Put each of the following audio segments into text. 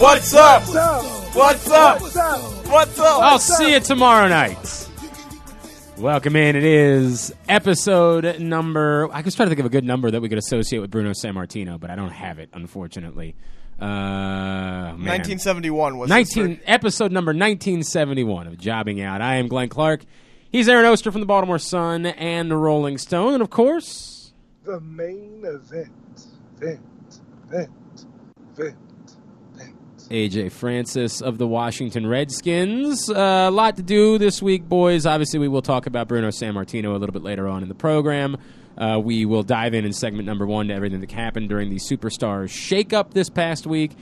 What's up? What's up? What's up? What's up? I'll see you tomorrow night. Welcome in. It is episode number. I was trying to think of a good number that we could associate with Bruno Sammartino, but I don't have it, unfortunately. Uh, man. 1971 was 19 episode number 1971 of Jobbing Out. I am Glenn Clark. He's Aaron Oster from the Baltimore Sun and the Rolling Stone, and of course, The main event. Vent. Vent. Vent. AJ Francis of the Washington Redskins. Uh, a lot to do this week, boys. Obviously, we will talk about Bruno Sammartino a little bit later on in the program. Uh, we will dive in in segment number one to everything that happened during the Superstars shakeup this past week.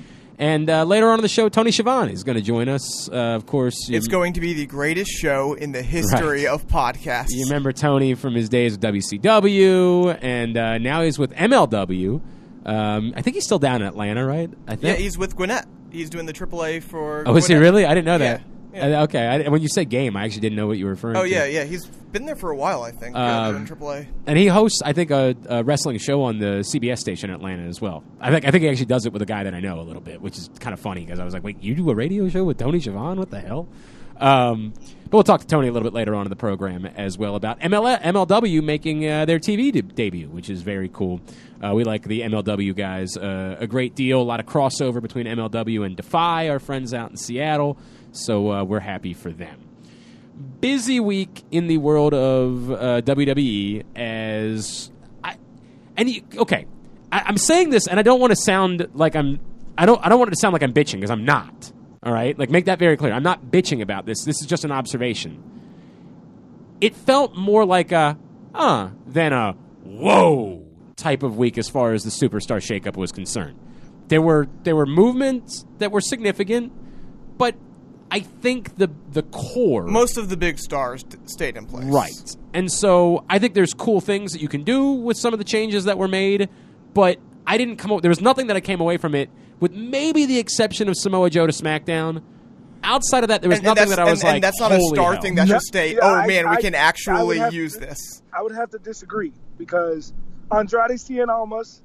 And uh, later on in the show, Tony Schiavone is going to join us. Uh, of course, you, It's going to be the greatest show in the history Right. of podcasts. you remember Tony from his days with WCW, and uh, now he's with MLW. Um, I think he's still down in Atlanta, right? I think. Yeah, he's with Gwinnett. He's doing the AAA for. oh, is he really? I didn't know that. Yeah, yeah. Uh, okay, I, when you said game, I actually didn't know what you were referring Oh to. yeah, yeah. He's been there for a while, I think. yeah, Um, doing AAA. and he hosts, I think, a, a wrestling show on the CBS station in Atlanta as well. I think I think he actually does it with a guy that I know a little bit, which is kind of funny because I was like, "Wait, you do a radio show with Tony Schiavone? What the hell?" Um, but we'll talk to Tony a little bit later on in the program as well about ML- MLW making uh, their TV de- debut, which is very cool. Uh, we like the MLW guys uh, a great deal. A lot of crossover between MLW and Defy, our friends out in Seattle. So uh, we're happy for them busy week in the world of uh, WWE as I and you, okay, I, I'm saying this and I don't want to sound like I'm I don't I don't want it to sound like I'm bitching because I'm not. All right, like make that very clear. I'm not bitching about this. This is just an observation. It felt more like a uh than a whoa type of week as far as the superstar shakeup was concerned. There were there were movements that were significant, but I think the the core Most of the big stars d- stayed in place. Right. And so I think there's cool things that you can do with some of the changes that were made, but I didn't come up there was nothing that I came away from it with maybe the exception of Samoa Joe to SmackDown. Outside of that there was And, and nothing that's, that I was and, like and that's not a "Holy star hell." thing. That No, should stay. yeah, oh I- man, we can actually use to- this. I would have to disagree because Andrade Cien Almas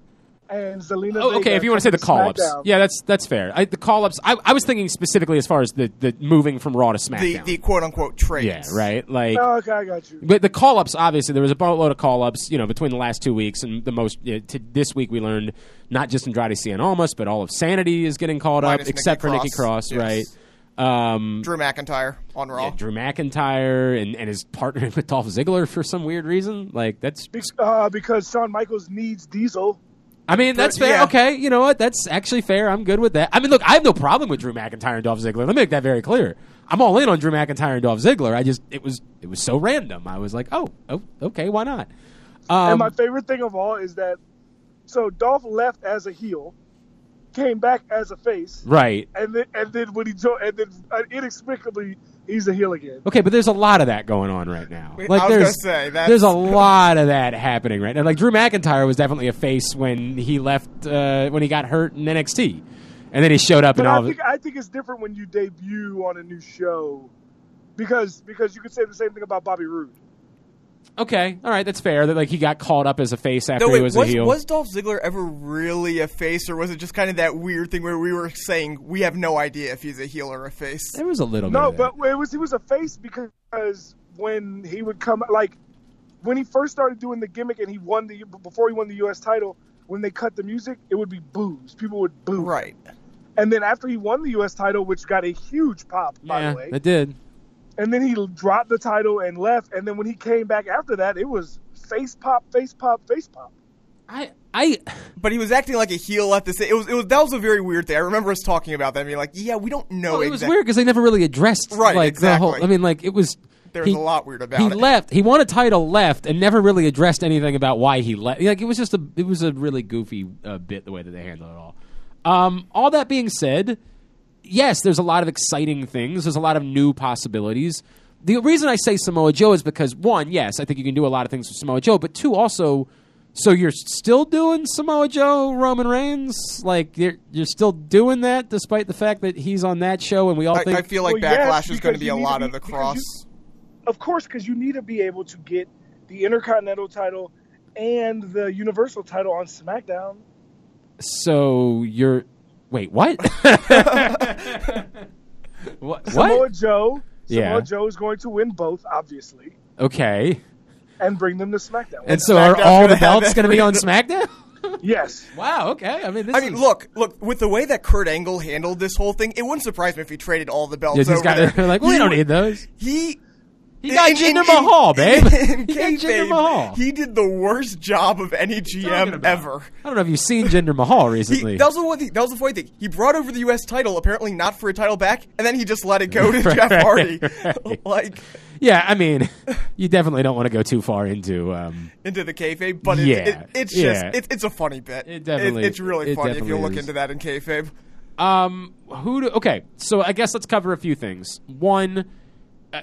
and Zelina. Oh, okay, Vega if you want to say the call ups. Yeah, that's that's fair. I, the call ups I, I was thinking specifically as far as the, the moving from Raw to The SmackDown. the quote unquote trades. yeah, right? Like Oh, okay, I got you. But the call ups, obviously, there was a boatload of call ups, you know, between the last two weeks and the most. Uh, to this week, we learned not just Andrade Cien Almas, but all of Sanity is getting called Minus up, Nikki except for Nikki Cross, Cross, yes. right? Um, Drew McIntyre on Raw. yeah, Drew McIntyre and, and his partnering with Dolph Ziggler for some weird reason. Like that's, Be- uh, because Shawn Michaels needs Diesel. I mean, that's fair. yeah. Okay, you know what? That's actually fair. I'm good with that. I mean, look, I have no problem with Drew McIntyre and Dolph Ziggler. Let me make that very clear. I'm all in on Drew McIntyre and Dolph Ziggler. I just it was it was so random. I was like, oh, oh okay, why not? Um, and my favorite thing of all is that so Dolph left as a heel, came back as a face, right. and then and then when he jo- and then uh, inexplicably he's a heel again. Okay, but there's a lot of that going on right now. Like I was there's say, that's- there's a lot of that happening right now. Like Drew McIntyre was definitely a face when he left uh, when he got hurt in NXT, and then he showed up But and all I of think I think it's different when you debut on a new show, because because you could say the same thing about Bobby Roode. Okay, all right, that's fair. That like he got called up as a face after No, he was, was, a heel. was Dolph Ziggler ever really a face, or was it just kind of that weird thing where we were saying we have no idea if he's a heel or a face? there was a little No, bit. of but it was he was a face because when he would come like when he first started doing the gimmick and he won the before he won the U.S. title. When they cut the music, it would be boos. People would boo. Right. And then after he won the U.S. title, which got a huge pop, by yeah, the way, it did. And then he dropped the title and left. And then when he came back after that, it was face pop, face pop, face pop. I I but he was acting like a heel at the same. It was it was that was a very weird thing. I remember us talking about that I mean, like, yeah, we don't know. well, it was weird because they never really addressed Right, like the whole. exactly. I mean, like it was. There's a lot weird about he it. He left. He won a title, left, and never really addressed anything about why he left. Like it was just a. It was a really goofy uh, bit the way that they handled it all. Um, all that being said, yes, there's a lot of exciting things. There's a lot of new possibilities. The reason I say Samoa Joe is because one, yes, I think you can do a lot of things with Samoa Joe, but two, also, so you're still doing Samoa Joe Roman Reigns, like you're you're still doing that despite the fact that he's on that show, and we all I, think I feel like Well, yes, backlash is going to be a lot be- of the cross. you- Of course, because you need to be able to get the Intercontinental title and the Universal title on SmackDown. so. You're wait, what? what? Samoa what? Joe, Yeah. Samoa Joe is going to win both, obviously, Okay, and bring them to SmackDown. and so are SmackDown's all the gonna have belts going to be on SmackDown? yes, wow. Okay. I mean, this I mean, is- look, look. With the way that Kurt Angle handled this whole thing, it wouldn't surprise me if he traded all the belts Yeah, he's over. got there. they're like, well, we don't need those. He He got in- Jinder in- Mahal, babe. In, he got Jinder Mahal. he did the worst job of any GM ever. I don't know if you've seen Jinder Mahal He, recently. that was the. That was the funny thing. He brought over the U.S. title, apparently not for a title back, and then he just let it go to Right, Jeff Hardy, right. like yeah, I mean, you definitely don't want to go too far into. Um, into the kayfabe. But it, Yeah, it, it's yeah. just it, it's a funny bit. It definitely- it's really funny if you look is. into that in kayfabe. um, who? Do, okay, so I guess let's cover a few things. One. Uh,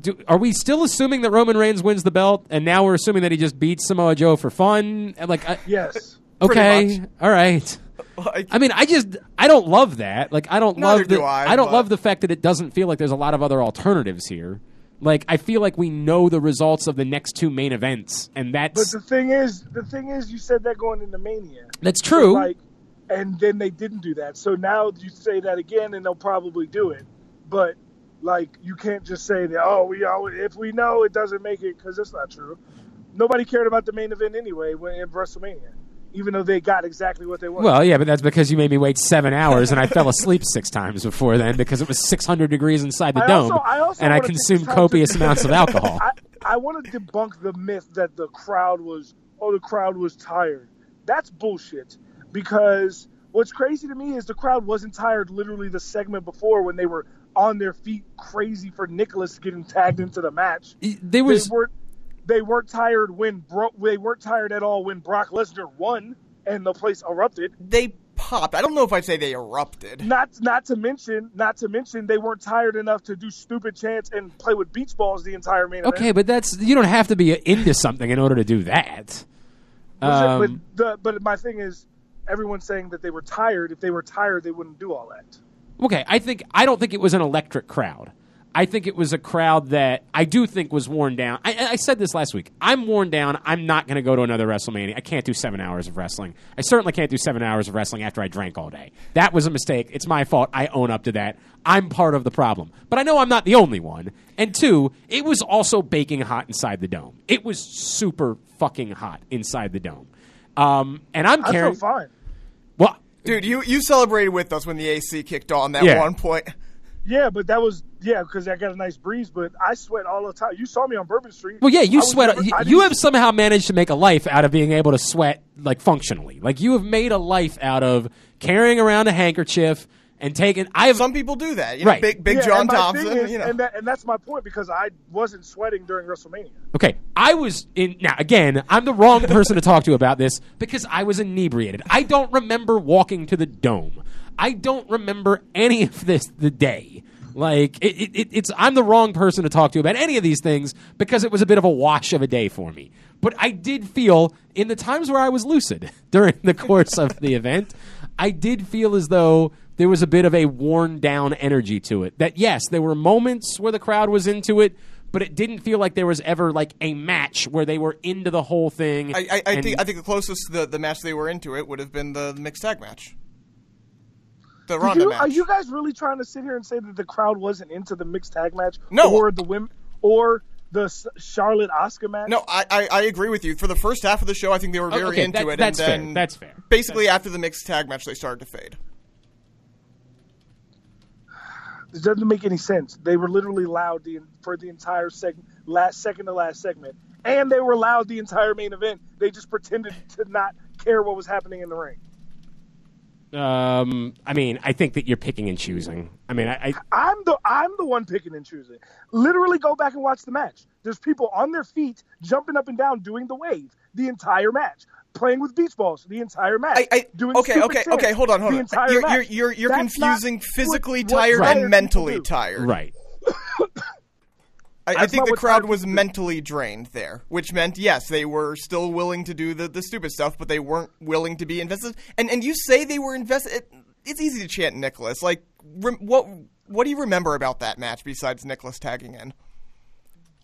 do, are we still assuming that Roman Reigns wins the belt, and now we're assuming that he just beats Samoa Joe for fun? And, Like, I, yes. okay, much. all right. Like, I mean, I just I don't love that. Like, I don't love the do I, don't but- love the fact that it doesn't feel like there's a lot of other alternatives here. Like, I feel like we know the results of the next two main events, and that's. But the thing is, the thing is, you said that going into Mania. that's So, true. like, and then they didn't do that. So now you say that again, and they'll probably do it. But like, you can't just say that. Oh, we always, if we know it doesn't make it because it's not true. Nobody cared about the main event anyway when in WrestleMania, even though they got exactly what they wanted. well, yeah, but that's because you made me wait seven hours, and I fell asleep six times before then because it was 600 degrees inside the I dome, also- I also and I consumed copious to- amounts of alcohol. I, I want to debunk the myth that the crowd was oh the crowd was tired. That's bullshit. Because what's crazy to me is the crowd wasn't tired literally the segment before when they were on their feet crazy for Nicholas getting tagged into the match. There was they weren't they weren't tired when Bro- they weren't tired at all when Brock Lesnar won and the place erupted. they popped. I don't know if I'd say they erupted. Not not to mention not to mention they weren't tired enough to do stupid chants and play with beach balls the entire main event. okay, but that's you don't have to be into something in order to do that. Um, but the but my thing is, everyone's saying that they were tired. If they were tired, they wouldn't do all that. Okay, I think I don't think it was an electric crowd. I think it was a crowd that I do think was worn down. I, I said this last week. I'm worn down. I'm not going to go to another WrestleMania. I can't do seven hours of wrestling. I certainly can't do seven hours of wrestling after I drank all day. That was a mistake. It's my fault. I own up to that. I'm part of the problem. But I know I'm not the only one. And two, it was also baking hot inside the dome. It was super fucking hot inside the dome. Um, and I'm carrying. felt fine. Well, Dude, you, you celebrated with us when the AC kicked on that Yeah. one point. Yeah, but that was yeah because I got a nice breeze. But I sweat all the time. You saw me on Bourbon Street. Well, yeah, you I sweat. never- you, you have somehow managed to make a life out of being able to sweat like functionally. Like you have made a life out of carrying around a handkerchief and taking. I have Some people do that. You know, Right. Big, Big Yeah, John Thompson. is- you know. and, that, and that's my point because I wasn't sweating during WrestleMania. Okay, I was in. Now, again, I'm the wrong person to talk to about this because I was inebriated. I don't remember walking to the dome. I don't remember any of this the day. Like it, it, it- it's, I'm the wrong person to talk to about any of these things because it was a bit of a wash of a day for me. But I did feel in the times where I was lucid during the course of the event, I did feel as though there was a bit of a worn down energy to it. That yes, there were moments where the crowd was into it, but it didn't feel like there was ever like a match where they were into the whole thing. I, I, I think I think the closest the, the match they were into it would have been the mixed tag match. The Ronda you, match. are you guys really trying to sit here and say that the crowd wasn't into the mixed tag match? No. Or the women, or the Charlotte Asuka match? no, I, I, I agree with you. For the first half of the show, I think they were Oh, very okay, into that- it. that's and fair. then That's fair. Basically, after the mixed tag match, they started to fade. It doesn't make any sense. They were literally loud the, for the entire segment, last second to last segment, and they were loud the entire main event. They just pretended to not care what was happening in the ring. Um, I mean, I think that you're picking and choosing. I mean, I, I I'm the I'm the one picking and choosing. Literally, go back and watch the match. There's people on their feet jumping up and down doing the wave the entire match, playing with beach balls the entire match. I, I, doing okay, okay, chants okay. Hold on, hold on. You're, you're you're you're confusing physically what tired tired and mentally tired. right. I, I think the crowd was mentally drained there, which meant yes, they were still willing to do the, the stupid stuff, but they weren't willing to be invested. And and you say they were invested. It, it's easy to chant Nicholas. Like rem, what what do you remember about that match besides Nicholas tagging in?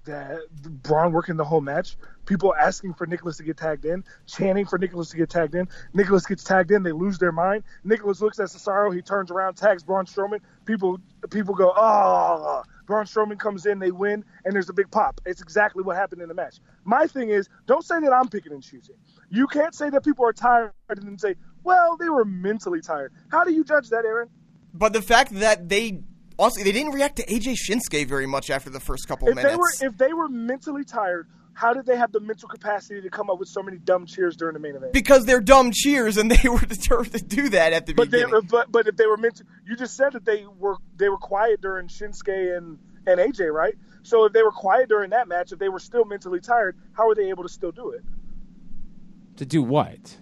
That Braun working the whole match, people asking for Nicholas to get tagged in, chanting for Nicholas to get tagged in. Nicholas gets tagged in, they lose their mind. Nicholas looks at Cesaro, he turns around, tags Braun Strowman. People people go, oh, Braun Strowman comes in, they win, and there's a big pop. It's exactly what happened in the match. My thing is, don't say that I'm picking and choosing. You can't say that people are tired and then say, well, they were mentally tired. How do you judge that, Aaron? But the fact that they also they didn't react to AJ Shinsuke very much after the first couple If minutes. they were if they were mentally tired, how did they have the mental capacity to come up with so many dumb cheers during the main event? because they're dumb cheers, and they were determined to do that at the But they, beginning. but but if they were meant to, you just said that they were they were quiet during Shinsuke and and AJ, right? So if they were quiet during that match, if they were still mentally tired, how were they able to still do it? To do what?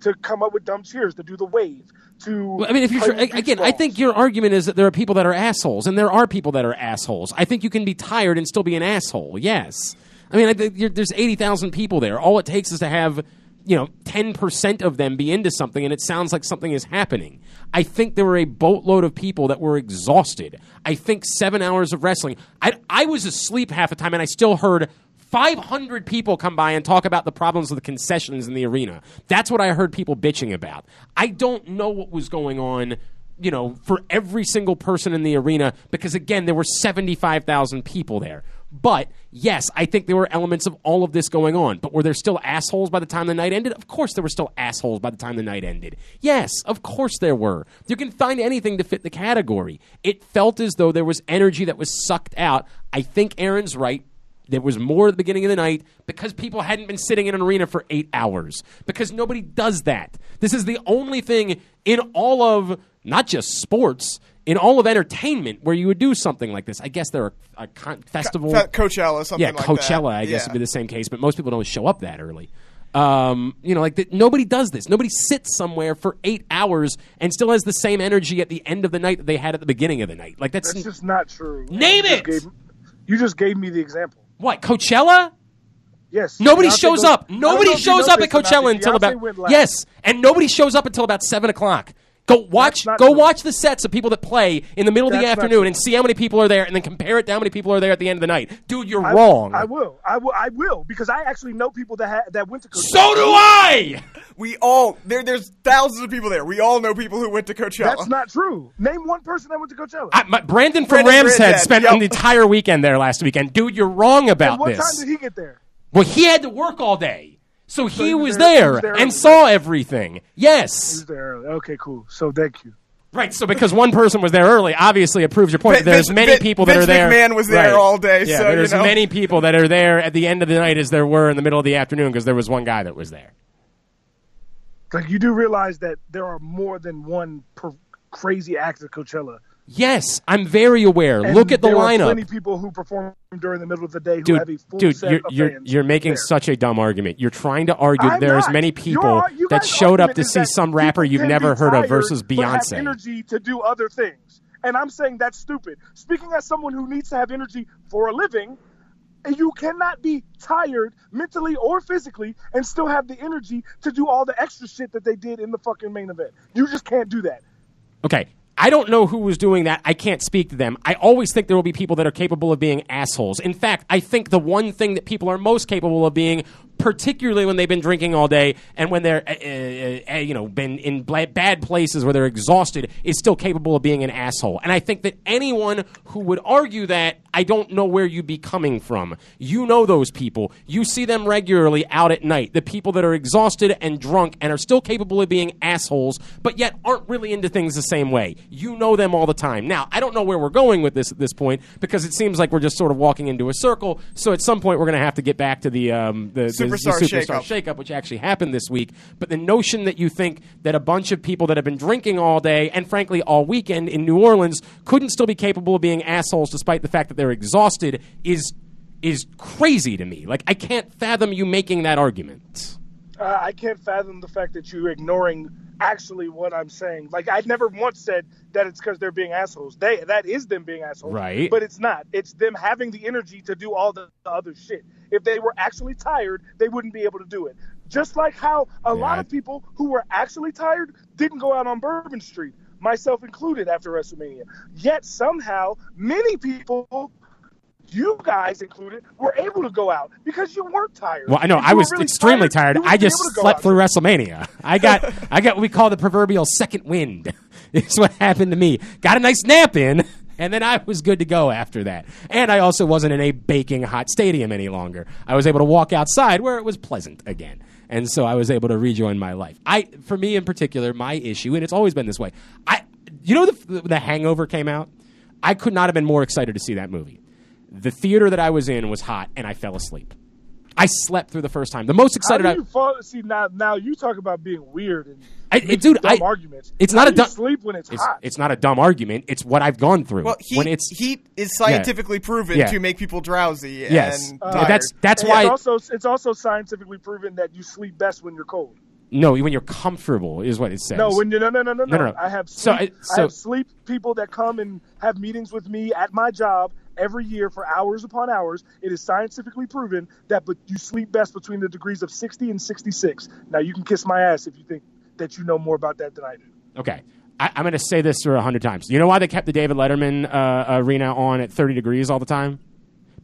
To come up with dumb cheers, to do the wave, to Well, I mean, if you're play tr- with again, I think your argument is that there are people that are assholes, and there are people that are assholes. I think you can be tired and still be an asshole. Yes, I mean, I there's eighty thousand people there. All it takes is to have you know ten percent of them be into something, and it sounds like something is happening. I think there were a boatload of people that were exhausted. I think seven hours of wrestling. I I was asleep half the time, and I still heard. 500 people come by and talk about the problems with the concessions in the arena. That's what I heard people bitching about. I don't know what was going on, you know, for every single person in the arena because, again, there were 75,000 people there. But yes, I think there were elements of all of this going on. But were there still assholes by the time the night ended? Of course, there were still assholes by the time the night ended. Yes, of course there were. You can find anything to fit the category. It felt as though there was energy that was sucked out. I think Aaron's right. There was more at the beginning of the night because people hadn't been sitting in an arena for eight hours. Because nobody does that. This is the only thing in all of not just sports, in all of entertainment where you would do something like this. I guess there are a con- festival. Fe- Coachella, something yeah, like Coachella. that. I guess Yeah. would be the same case, but most people don't show up that early. Um, you know, like the, nobody does this. Nobody sits somewhere for eight hours and still has the same energy at the end of the night that they had at the beginning of the night. Like that's that's just not true. Name you just it! Gave, you just gave me the example. What Coachella. Yes. Nobody Beyonce shows goes- up. I don't know Nobody shows up at Coachella until about yes, and nobody shows up until about seven o'clock. Go watch. Go true. watch the sets of people that play in the middle of the That's not afternoon and see how many people are there, and then compare it to how many people are there at the end of the night. Dude, you're I, wrong. I will. I will. I will because I actually know people that ha- that went to Coachella. so do I. We all there. There's thousands of people there. We all know people who went to Coachella. That's not true. Name one person that went to Coachella. I my, Brandon from Brandon Ramshead Ramshead, spent yep. an entire weekend there last weekend. Dude, you're wrong about And what this. time did he get there? well, he had to work all day, so, he, he was was there- he was there and early. saw everything. Yes. He was there early. Okay, cool. So thank you. Right, so because one person was there early, obviously it proves your point. Vin- that there's many Vin- people that Vince are there. McMahon was there Right. all day, Yeah, so, you there's know. many people that are there at the end of the night as there were in the middle of the afternoon because there was one guy that was there. Like you do realize that there are more than one per- crazy act at Coachella. Yes, I'm very aware. And Look at the there Are lineup. plenty people who perform during the middle of the day who Dude, have a full dude, set you're of you're, fans you're making there. such a dumb argument. You're trying to argue I'm there not. many people you that showed up to see some rapper you've never heard of versus Beyonce. energy to do other things, and I'm saying that's stupid. Speaking as someone who needs to have energy for a living, you cannot be tired mentally or physically and still have the energy to do all the extra shit that they did in the fucking main event. You just can't do that. Okay. I don't know who was doing that. I can't speak to them. I always think there will be people that are capable of being assholes. In fact, I think the one thing that people are most capable of being, particularly when they've been drinking all day and when they're, uh, uh, uh, you know, been in bla- bad places where they're exhausted, is still capable of being an asshole. And I think that anyone who would argue that, I don't know where you'd be coming from. You know those people. You see them regularly out at night. The people that are exhausted and drunk and are still capable of being assholes, but yet aren't really into things the same way. You know them all the time. Now, I don't know where we're going with this at this point because it seems like we're just sort of walking into a circle. So at some point, we're going to have to get back to the um, the, the, Superstar the superstar shakeup. shakeup, which actually happened this week. But the notion that you think that a bunch of people that have been drinking all day and frankly all weekend in New Orleans couldn't still be capable of being assholes despite the fact that they're exhausted is is crazy to me. Like I can't fathom you making that argument. Uh, I can't fathom the fact that you're ignoring actually what I'm saying. Like I never once said that it's because they're being assholes. They that is them being assholes. Right. But it's not. It's them having the energy to do all the, the other shit. If they were actually tired, they wouldn't be able to do it. Just like how a lot I- of people who were actually tired didn't go out on Bourbon Street, myself included, after WrestleMania. Yet somehow many people. You guys included were able to go out because you weren't tired. Well, I know I was really extremely tired. would I just able to go slept out. through WrestleMania. I got I got what we call the proverbial second wind. It's what happened to me. Got a nice nap in, and then I was good to go after that. And I also wasn't in a baking hot stadium any longer. I was able to walk outside where it was pleasant again. And so I was able to rejoin my life. I, for me in particular, my issue, and it's always been this way. I, you know, the, the Hangover came out. I could not have been more excited to see that movie. The theater that I was in was hot, and I fell asleep. I slept through the first time. The most How excited do I fall? See now, now you talk about being weird and I- making dude, dumb I- arguments. it's How not a do you dumb- sleep when it's, it's, hot. it's not a dumb argument. It's what I've gone through. Well, heat, when it's heat is scientifically proven Yeah. to make people drowsy. yes, and Uh, tired. that's that's And why it's also it's also scientifically proven that you sleep best when you're cold. no, when you're comfortable is what it says. No, when you no no no no No, no. no, no. I have So, I- so- I have sleep people that come and have meetings with me at my job every year for hours upon hours. It is scientifically proven that but you sleep best between the degrees of 60 and 66. Now you can kiss my ass if you think that you know more about that than I do. okay, I, I'm going to say this for a hundred times. You know why they kept the David Letterman uh, arena on at 30 degrees all the time?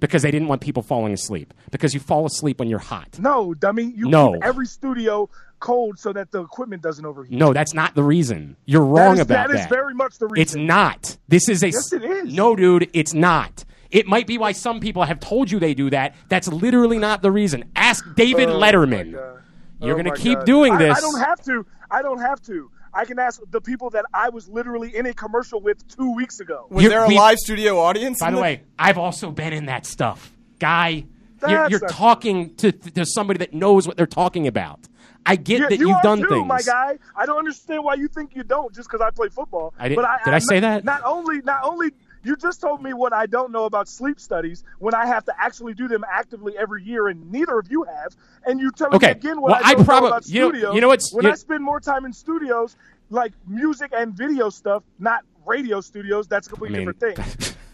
Because they didn't want people falling asleep. Because you fall asleep when you're hot. No, dummy. You No. keep every studio cold so that the equipment doesn't overheat. No, that's not the reason. You're wrong is- about that. That is very much the reason. It's not. This is a. Yes, it is. No, dude, it's not. It might be why some people have told you they do that. That's literally not the reason. Ask David Oh, Letterman. You're Oh, going to keep God. doing I- this. I, don't have to. I don't have to. I can ask the people that I was literally in a commercial with two weeks ago. Was You're- there a we- live studio audience? By in the way, I've also been in that stuff, guy. You're, you're not talking to, to somebody that knows what they're talking about. I get Yeah, that you you've are done too, things. my guy. I don't understand why you think you don't just because I play football. I did- but I, did I say that? Not only, not only you just told me what I don't know about sleep studies when I have to actually do them actively every year, and neither of you have. And you tell Okay, me again what well, I I don't prob- know about you know- studios. you know what's- when you- I spend more time in studios, like music and video stuff, not radio studios. That's a completely mean, different thing.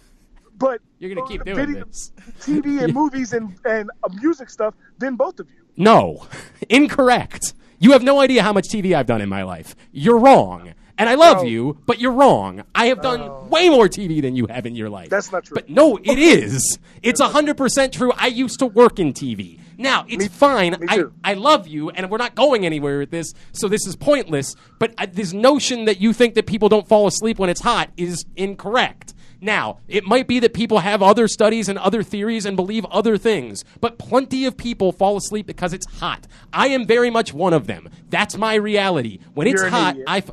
But You're gonna keep doing video- this. TV and movies and and uh, music stuff. Then both of you. no, incorrect. You have no idea how much TV I've done in my life. You're wrong. And I love you, but you're wrong. I have done way more TV than you have in your life. That's not true. But no, it is. It's 100% true. I used to work in TV. Now, it's fine. I, too. I love you, and we're not going anywhere with this, so this is pointless. But uh, this notion that you think that people don't fall asleep when it's hot is incorrect. Now, it might be that people have other studies and other theories and believe other things, but plenty of people fall asleep because it's hot. I am very much one of them. That's my reality. When it's You're an hot, idiot. I. F-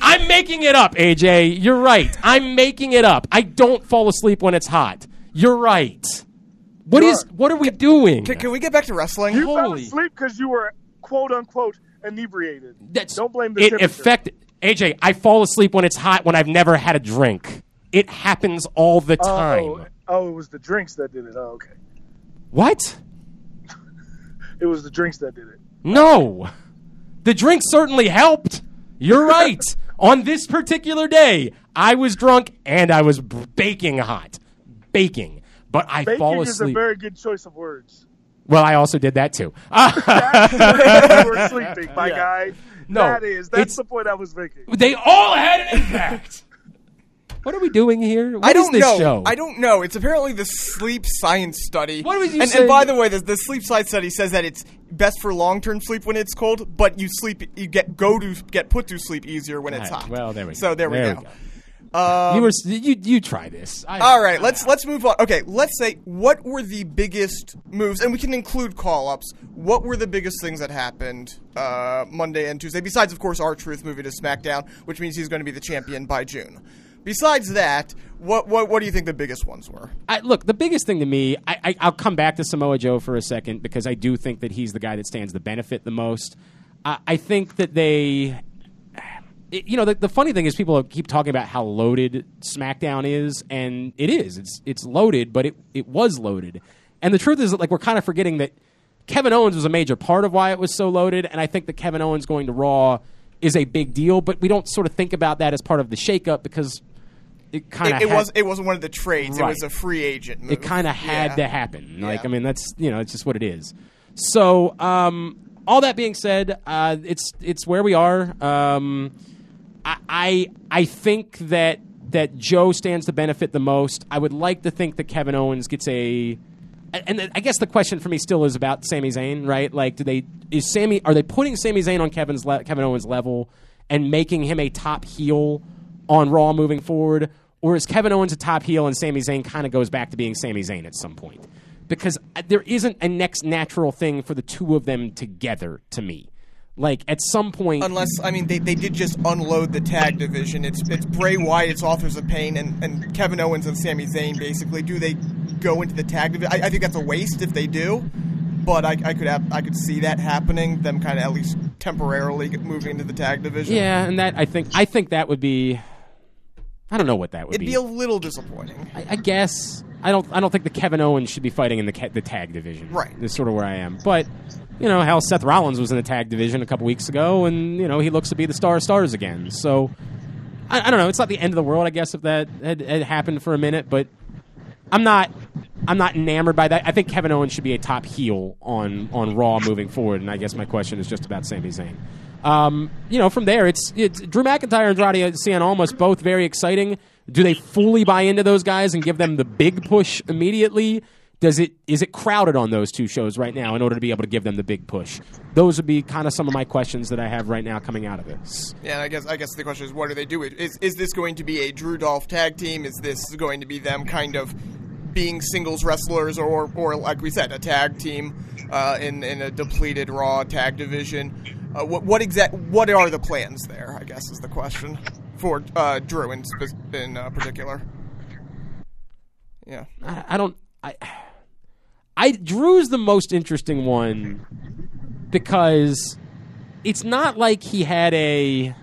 I'm making it up, AJ. You're right. I'm making it up. I don't fall asleep when it's hot. You're right. What You is? are. What are we doing? Can, can we get back to wrestling? You fell asleep because you were quote unquote inebriated. That's, Don't blame the it. temperature. Affect AJ. I fall asleep when it's hot when I've never had a drink. It happens all the oh, time. Oh, oh, it was the drinks that did it. Oh, okay. What? It was the drinks that did it. No. The drink certainly helped. You're right. On this particular day, I was drunk and I was baking hot. Baking. But I Baking fall is a asleep. very good choice of words. well, I also did that too. you were sleeping, my guy. No, that is. That's the point I was making. they all had an impact. What are we doing here? What I don't this know. show? I don't know. It's apparently the sleep science study. What was you and, saying? and by the way, the, the sleep science study says that it's best for long term sleep when it's cold, but you sleep, you get go to get put to sleep easier when it's hot. well, there we go. So there, we There go. we you were you you try this. I, All right, let's let's move on. Okay, let's say what were the biggest moves, and we can include call ups. What were the biggest things that happened uh, Monday and Tuesday? Besides, of course, R-Truth moving to SmackDown, which means he's going to be the champion by June. Besides that, what what what do you think the biggest ones were? I, look, the biggest thing to me, I, I, I'll come back to Samoa Joe for a second because I do think that he's the guy that stands the benefit the most. I, I think that they, you know, the, the funny thing is people keep talking about how loaded SmackDown is, and it is. It's it's loaded, but it it was loaded. And the truth is that like we're kind of forgetting that Kevin Owens was a major part of why it was so loaded, and I think that Kevin Owens going to Raw is a big deal, but we don't sort of think about that as part of the shakeup because it kind of it was it wasn't one of the trades. It was a free agent. Move. it kind of had Yeah. to happen. Like, Yeah. I mean, that's you know, it's just what it is. So, um, all that being said, uh, it's it's where we are. Um, I, I I think that that Joe stands to benefit the most. I would like to think that Kevin Owens gets a. And I guess the question for me still is about Sami Zayn, right? Like, do they is Sami are they putting Sami Zayn on Kevin's le- Kevin Owens level and making him a top heel on Raw moving forward, or is Kevin Owens a top heel and Sami Zayn kind of goes back to being Sami Zayn at some point? Because uh, there isn't a next natural thing for the two of them together to me. Like at some point, Unless I mean they, they did just unload the tag division. It's it's Bray Wyatt, it's Authors of Pain, and, and Kevin Owens and Sami Zayn. Basically, do they go into the tag division? I, I think that's a waste if they do. But I, I could have I could see that happening. Them kind of at least temporarily moving into the tag division. yeah, and that I think I think that would be. I don't know what that would be. it'd be a little disappointing. I, I guess I don't. I don't think the Kevin Owens should be fighting in the ca- the tag division. Right. Is sort of where I am. But you know, how Seth Rollins was in the tag division a couple weeks ago, and you know he looks to be the star of stars again. So I, I don't know. It's not the end of the world, I guess, if that had, had happened for a minute. But I'm not. I'm not enamored by that. I think Kevin Owens should be a top heel on on Raw moving forward. And I guess my question is just about Sami Zayn. Um, you know, from there, it's, it's Drew McIntyre and Andrade Cien Almas both very exciting. Do they fully buy into those guys and give them the big push immediately? Does it is it crowded on those two shows right now in order to be able to give them the big push? Those would be kind of some of my questions that I have right now coming out of this. Yeah, I guess I guess the question is, what do they do? Is is this going to be a Drew Dolph tag team? Is this going to be them kind of being singles wrestlers, or or like we said, a tag team uh, in in a depleted Raw tag division? Uh, what what exact what are the plans there? I guess is the question for uh, Drew in in uh, particular. Yeah, I, I don't. I, I Drew's the most interesting one because it's not like he had a.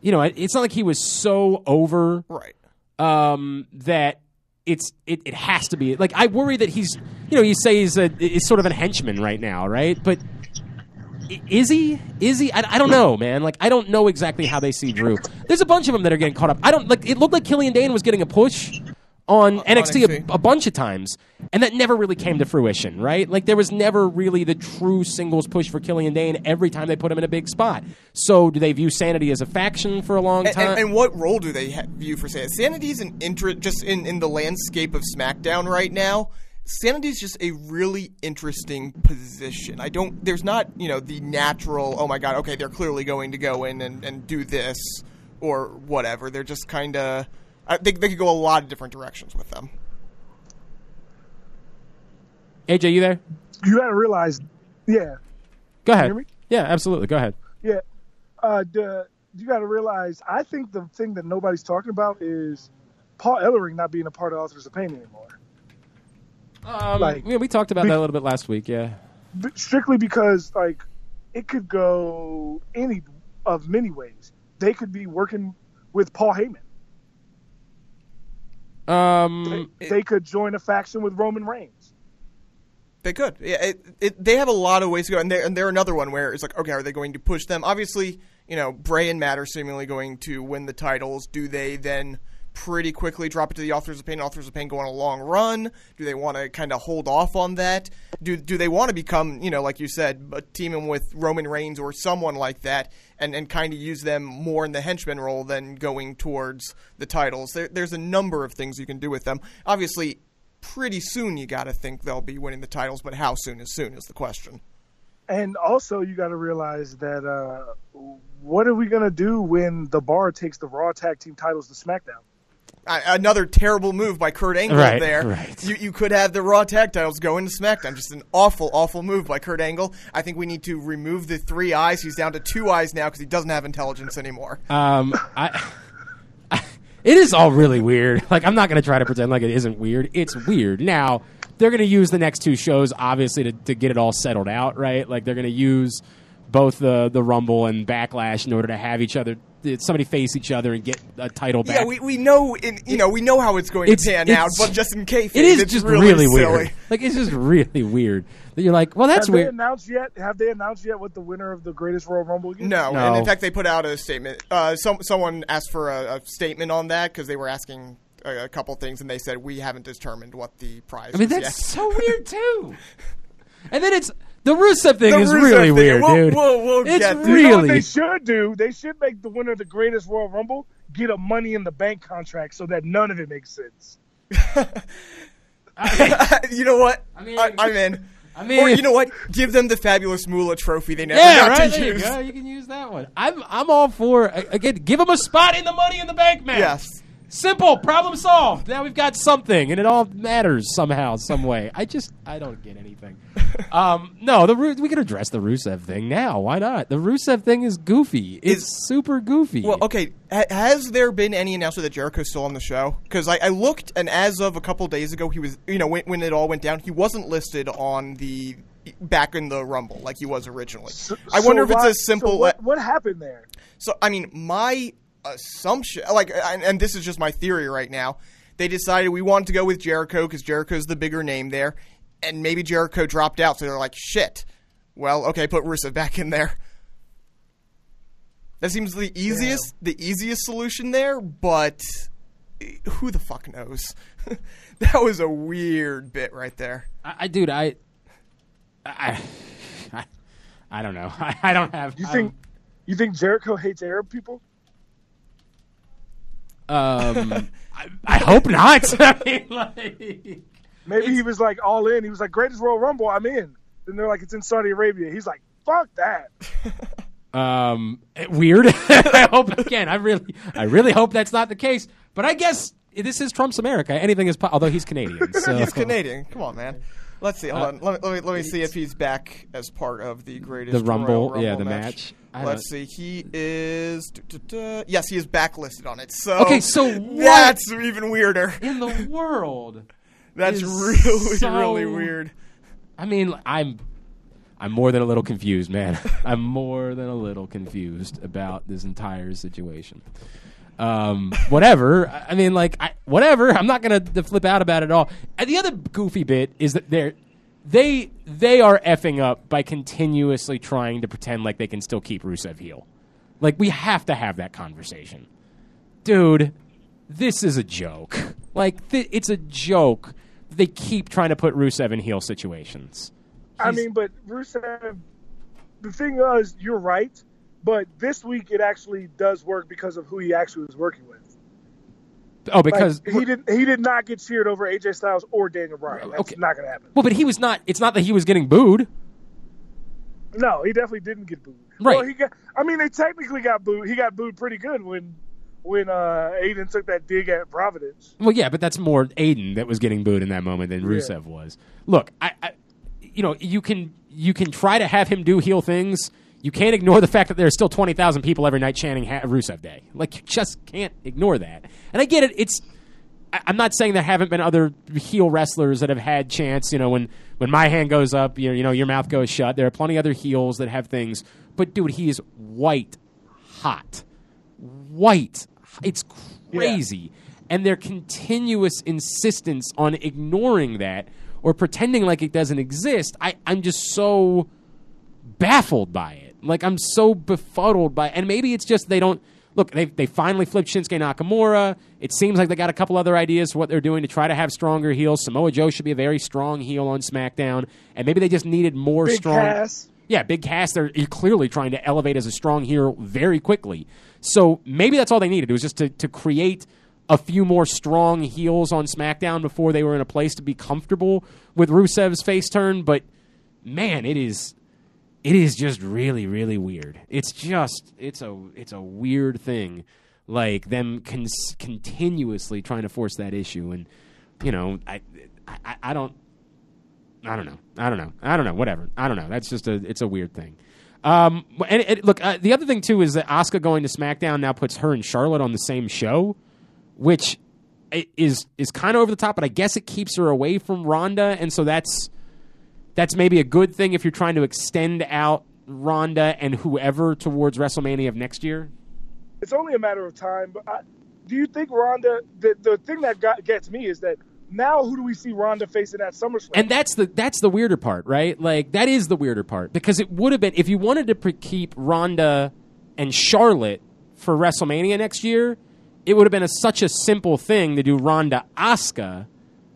You know, it's not like he was so over right. um, that it's it, it has to be like I worry that he's you know you say he's a is sort of a henchman right now right? But is he? Is he? I, I don't know man. Like I don't know exactly how they see Drew. There's a bunch of them that are getting caught up. I don't like it looked like Killian Dain was getting a push on NXT, NXT. A, a bunch of times and that never really came to fruition right like there was never really the true singles push for Killian Dain every time they put him in a big spot so do they view Sanity as a faction for a long And, time and, and what role do they ha- view for Sanity? Sanity is an interest just in, in the landscape of SmackDown right now. Sanity is just a really interesting position. I don't. There's not you know the natural. Oh my god. Okay, they're clearly going to go in and, and do this or whatever. They're just kind of. I think they could go a lot of different directions with them. AJ you there You got to realize, yeah, Go ahead. hear me? Yeah, absolutely. Go ahead. yeah. Uh, the, you got to realize. I think the thing that nobody's talking about is Paul Ellering not being a part of Authors of Pain anymore. Um, Like- yeah, we talked about that a little bit last week. Yeah. Strictly because like it could go any of many ways. They could be working with Paul Heyman. Um, They, they could join a faction with Roman Reigns. They could. Yeah, it, it, they have a lot of ways to go, and they're, and they're another one where it's like, okay, are they going to push them? Obviously, you know, Bray and Matt are seemingly going to win the titles. Do they then pretty quickly drop it to the Authors of Pain? Authors of Pain go on a long run. Do they want to kind of hold off on that? Do do they want to become, you know, like you said, a teaming with Roman Reigns or someone like that, and, and kind of use them more in the henchman role than going towards the titles? There, there's a number of things you can do with them. Obviously pretty soon you got to think they'll be winning the titles, but how soon is soon is the question. And also, you got to realize that uh, what are we gonna do when the Bar takes the Raw Tag Team titles to SmackDown? Another terrible move by Kurt Angle Right, there. right. You, you could have the Raw tag titles go into SmackDown. Just an awful, awful move by Kurt Angle. I think we need to remove the three eyes. He's down to two eyes now because he doesn't have intelligence anymore. um, I, it is all really weird. Like I'm not going to try to pretend like it isn't weird. It's weird. Now they're going to use the next two shows obviously to, to get it all settled out, right? Like they're going to use both the the Rumble and Backlash in order to have each other somebody face each other and get a title back. Yeah, we, we know in you know we know how it's going It's- to pan out, but just in case it is it's just really, really, silly. weird. Like it's just really weird that you're like, well, that's have they weird. announced yet? Have they announced yet what the winner of the Greatest Royal Rumble is? No, No. and in fact, they put out a statement. Uh, some someone asked for a, a statement on that because they were asking a, a couple things, and they said we haven't determined what the prize. I mean, is that's yet. so weird too. And then it's the Rusev thing The is Rusev really thing, weird, we'll- dude. we'll- we'll it's get there. You know what they should do? They should make the winner of the Greatest Royal Rumble get a Money in the Bank contract so that none of it makes sense. you know what? I mean- I, am in. I mean- or you know what? Give them the fabulous Moolah trophy they never yeah, got right. to There you use. go. You can use that one. I'm I'm all for again. Give them a spot in the Money in the Bank match. Yes. Simple, problem solved. Now we've got something, and it all matters somehow, some way. I just, I don't get anything. um, no, the Ru- we can address the Rusev thing now. Why not? The Rusev thing is goofy. It's Is- super goofy. Well, okay. Ha- has there been any announcement that Jericho's still on the show? Because I, I looked, and as of a couple days ago, he was, you know, when, when it all went down, he wasn't listed on the back in the Rumble like he was originally. I So wonder if it's as simple. So what, what happened there? So I mean, my assumption, like, and, and this is just my theory right now. They decided we wanted to go with Jericho because Jericho's the bigger name there, and maybe Jericho dropped out, so they're like, shit. Well, okay, put Rusev back in there. That seems the easiest, the easiest solution there, but who the fuck knows? that was a weird bit right there. I, I dude, I, I, I, I don't know. I, I don't have. You I'm- think you think Jericho hates Arab people? Um, I, I hope not. I mean, like, Maybe he was like all in. He was like, "Greatest Royal Rumble, I'm in." Then they're like, "It's in Saudi Arabia." He's like, "Fuck that." um, weird. I hope again. I really, I really hope that's not the case. But I guess this is Trump's America. Anything is. Po- although he's Canadian, so He's Canadian. Come on, man. Let's see. Hold uh, on. Let me, let me, let me see if he's back as part of the greatest The Rumble, Royal yeah, the match. match. Let's see. He is. Yes, he is backlisted on it. So Okay, so what- that's even weirder. in the world. That's really so- really weird. I mean, I'm I'm more than a little confused, man. I'm more than a little confused about this entire situation. Um, whatever. I mean, like, I, whatever. I'm not gonna flip out about it all. And the other goofy bit is that they're they they are effing up by continuously trying to pretend like they can still keep Rusev heel. Like, we have to have that conversation, dude. This is a joke. Like, th- it's a joke. They keep trying to put Rusev in heel situations. I mean, but Rusev. The thing is, you're right. But this week it actually does work because of who he actually was working with. Oh, Like, because he did he did not get cheered over AJ Styles or Daniel Bryan. That's Okay. not gonna happen. well, but he was not. It's not that he was getting booed. No, he definitely didn't get booed. Right. Well, he got. I mean, they technically got booed. He got booed pretty good when when uh, Aiden took that dig at Providence. Well, yeah, but that's more Aiden that was getting booed in that moment than Rusev was. Look, I, I, you know, you can you can try to have him do heel things. You can't ignore the fact that there's still twenty thousand people every night chanting ha- Rusev Day. Like you just can't ignore that. And I get it. It's I, I'm not saying there haven't been other heel wrestlers that have had chance. You know, when when my hand goes up, you know, you know, your mouth goes shut. There are plenty other heels that have things. But dude, he is white hot, white. It's crazy, and their continuous insistence on ignoring that or pretending like it doesn't exist. I I'm just so baffled by it. Like I'm so befuddled by, and maybe it's just they don't look. They they finally flipped Shinsuke Nakamura. It seems like they got a couple other ideas for what they're doing to try to have stronger heels. Samoa Joe should be a very strong heel on SmackDown, and maybe they just needed more Big strong. Cass. Yeah, Big Cass. They're clearly trying to elevate as a strong heel very quickly. So maybe that's all they needed. It was just to to create a few more strong heels on SmackDown before they were in a place to be comfortable with Rusev's face turn. But man, it is it is just really really weird. It's just it's a it's a weird thing like them cons- continuously trying to force that issue and you know I, I i don't i don't know. I don't know. I don't know. Whatever. I don't know. That's just a it's a weird thing. Um and, and look uh, the other thing too is that Asuka going to smackdown now puts her and charlotte on the same show which is is kind of over the top, but I guess it keeps her away from Ronda, and so that's that's maybe a good thing if you're trying to extend out Ronda and whoever towards WrestleMania of next year. It's only a matter of time. But I, do you think Ronda? The the thing that got, gets me is that now who do we see Ronda facing at SummerSlam? And that's the that's the weirder part, right? Like that is the weirder part because it would have been if you wanted to pre- keep Ronda and Charlotte for WrestleMania next year, it would have been a, such a simple thing to do Ronda Asuka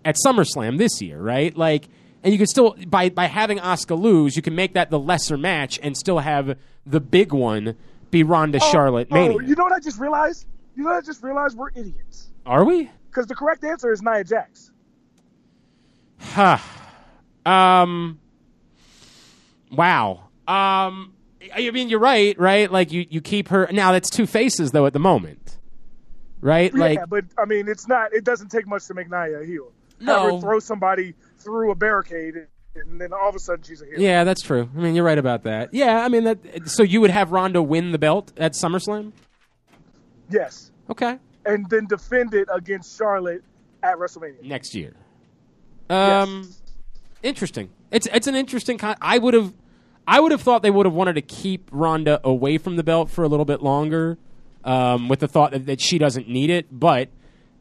at SummerSlam this year, right? Like, and you can still by by having Asuka lose, you can make that the lesser match and still have the big one be Ronda Charlotte oh, Mania. you know what I just realized? You know what I just realized? We're idiots. Are we? Because the correct answer is Nia Jax. Huh. Um. Wow. Um. I mean, you're right, right? Like you, you keep her now. That's two faces though at the moment, right? Like but I mean, it's not. It doesn't take much to make Nia a heel. No. Throw somebody through a barricade, and then all of a sudden she's a heel. yeah, that's true. I mean, you're right about that. Yeah, I mean that. So you would have Ronda win the belt at SummerSlam? Yes, Okay, and then defend it against Charlotte at WrestleMania. next year. Um, Yes. interesting. It's it's an interesting. Con- I would have, I would have thought they would have wanted to keep Ronda away from the belt for a little bit longer, um, with the thought that, that she doesn't need it. But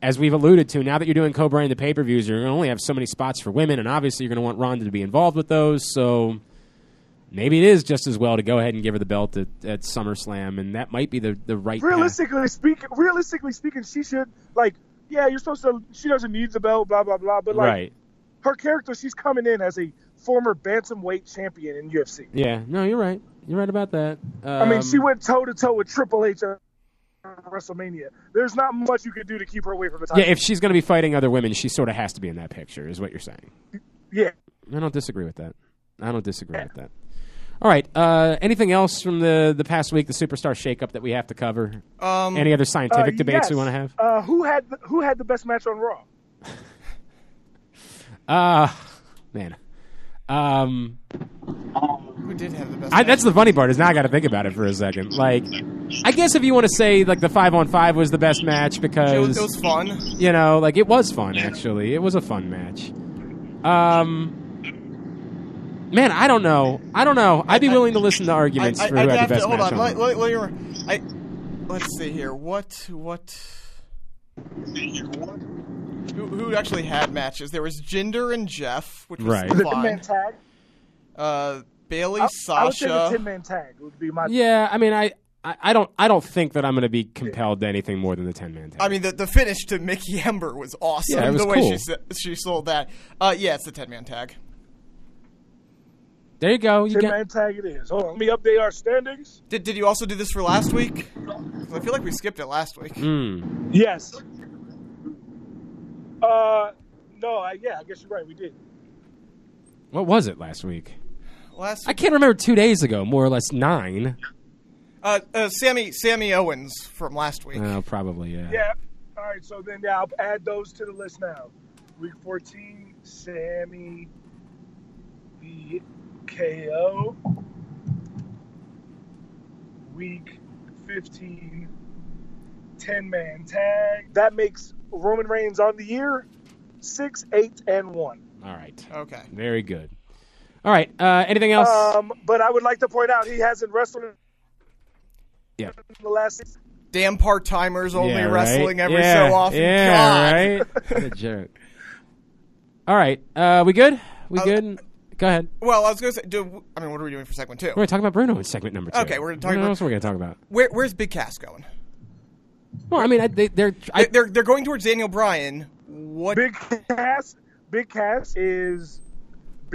as we've alluded to, now that you're doing co-branded pay per views, you're going to only have so many spots for women, and obviously you're going to want Ronda to be involved with those. So maybe it is just as well to go ahead and give her the belt at, at SummerSlam, and that might be the the right. path. Realistically speaking, realistically speaking, she should like. Yeah, you're supposed to. She doesn't need the belt, blah blah blah. But like right? her character, she's coming in as a former bantamweight champion in UFC. Yeah. No, you're right. You're right about that. I mean, Um, she went toe to toe with Triple H WrestleMania. There's not much you could do to keep her away from the title. Yeah, if she's going to be fighting other women, she sort of has to be in that picture, is what you're saying. yeah. I don't disagree with that. I don't disagree with that. All right. Uh, anything else from the, the past week, the superstar shakeup that we have to cover? Um, Any other scientific Uh, debates yes. we want to have? Uh, who had the, who had the best match on Raw? Uh, man. Um, who did have the best? I, match? that's the funny part is now I got to think about it for a second. Like, I guess if you want to say like the five on five was the best match It because was, it was fun. you know, like it was fun actually. It was a fun match. Um, man, I don't know. I don't know. I'd be willing to listen to arguments I, for I, who I'd had have the to best hold match on. on. Let, let, let, I, let's see here. What what? Who, who actually had matches? There was Jinder and Jeff, which was Right. The ten fine. tag. Uh, Bayley, I, I would say the Sasha. ten man tag would be my. Yeah, I mean, I, I, I don't, I don't think that I'm going to be compelled to anything more than the ten man tag. I mean, the, the finish to Mickey Ember was awesome. Yeah, it was the way cool. she she sold that. Uh, yeah, it's the ten man tag. there you go. You Ten get, man tag it is. Hold on, let me update our standings. Did did you also do this for last week? I feel like we skipped it last week. mm, Yes. Uh, no, I, yeah, I guess you're right. We did. what was it last week? Last I can't remember. Two days ago, more or less nine. uh, uh, Sami Sami Owens from last week. Oh, probably yeah. Yeah. All right. So then, yeah, I'll add those to the list now. Week 14, Sami, the KO. Week 15, 10 man tag. That makes Roman Reigns on the year six, eight, and one. All right. Okay. Very good. All right. Uh, anything else? Um, but I would like to point out he hasn't wrestled in yeah. the last six. Damn part timers only Yeah, right? wrestling every Yeah, so often. Yeah, God. right. What a joke. All right. Uh, we good? We Uh, good? Go ahead. Well, I was going to say, do, I mean, what are we doing for segment two? We're going to talk about Bruno in segment number two. Okay, we're gonna talk What about- What else are we going to talk about? Where, where's Big Cass going? Well, I mean, I, they, they're. I, they're they're going towards Daniel Bryan. What? Big Cass, Big Cass is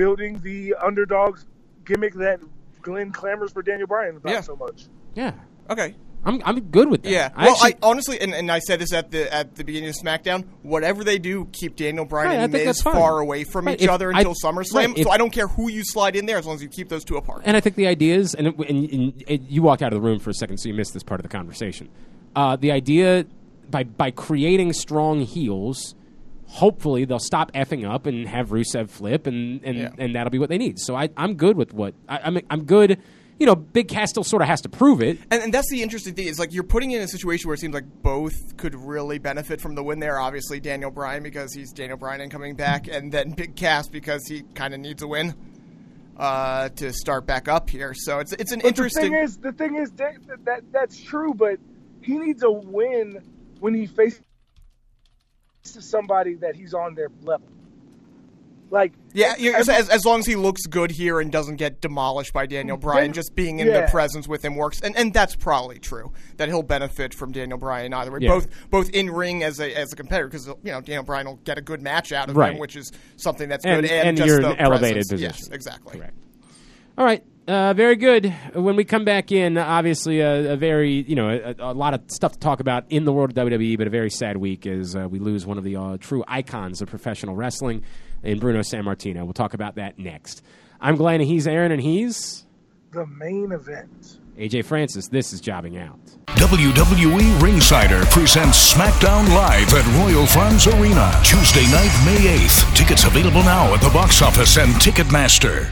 building the underdogs gimmick that Glenn clamors for Daniel Bryan about Yeah. so much. yeah. Okay. I'm, I'm good with that. Yeah. I well, actually, I honestly, and, and I said this at the at the beginning of SmackDown. Whatever they do, keep Daniel Bryan Right, and think Miz far away from Right, each if other I- until SummerSlam. right, if- so I don't care who you slide in there, as long as you keep those two apart. and I think the idea is, and, it, and, and it, you walked out of the room for a second, so you missed this part of the conversation. Uh, the idea by by creating strong heels, hopefully they'll stop effing up and have Rusev flip, and and, Yeah. and that'll be what they need. So I, I'm good with what I, I'm. I'm good. you know, Big Cass still sort of has to prove it. And, and that's the interesting thing is like you're putting in a situation where it seems like both could really benefit from the win there. Obviously, Daniel Bryan because he's Daniel Bryan and coming back, and then Big Cass because he kind of needs a win uh, to start back up here. So it's it's an But interesting. the thing is, the thing is that, that that's true, but he needs a win when he faces somebody that he's on their level. Like yeah, you every- as, as long as he looks good here and doesn't get demolished by Daniel mm, Bryan, Then- just being in yeah. the presence with him works, and, and that's probably true that he'll benefit from Daniel Bryan either way, Yeah. both both in ring as a as a competitor because you know Daniel Bryan will get a good match out of Right. him, which is something that's And- good, and, and just you're in the an elevated presence. position. Yes, exactly. Correct. All right. Uh, very good. When we come back in, obviously a, a very you know a, a lot of stuff to talk about in the world of WWE, but a very sad week as uh, we lose one of the uh, true icons of professional wrestling in Bruno Sammartino. We'll talk about that next. I'm Glenn, and he's Aaron, and he's the main event. AJ Francis. This is jobbing out. WWE Ringsider presents SmackDown Live at Royal Farms Arena, Tuesday night, May 8th. Tickets available now at the box office and Ticketmaster.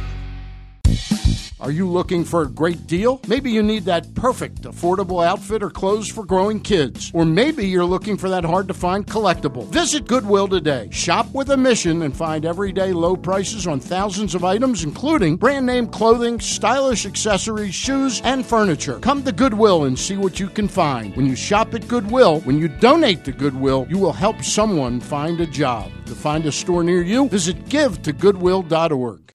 Are you looking for a great deal? Maybe you need that perfect, affordable outfit or clothes for growing kids. Or maybe you're looking for that hard to find collectible. Visit Goodwill today. Shop with a mission and find everyday low prices on thousands of items, including brand name clothing, stylish accessories, shoes, and furniture. Come to Goodwill and see what you can find. When you shop at Goodwill, when you donate to Goodwill, you will help someone find a job. To find a store near you, visit givetogoodwill.org.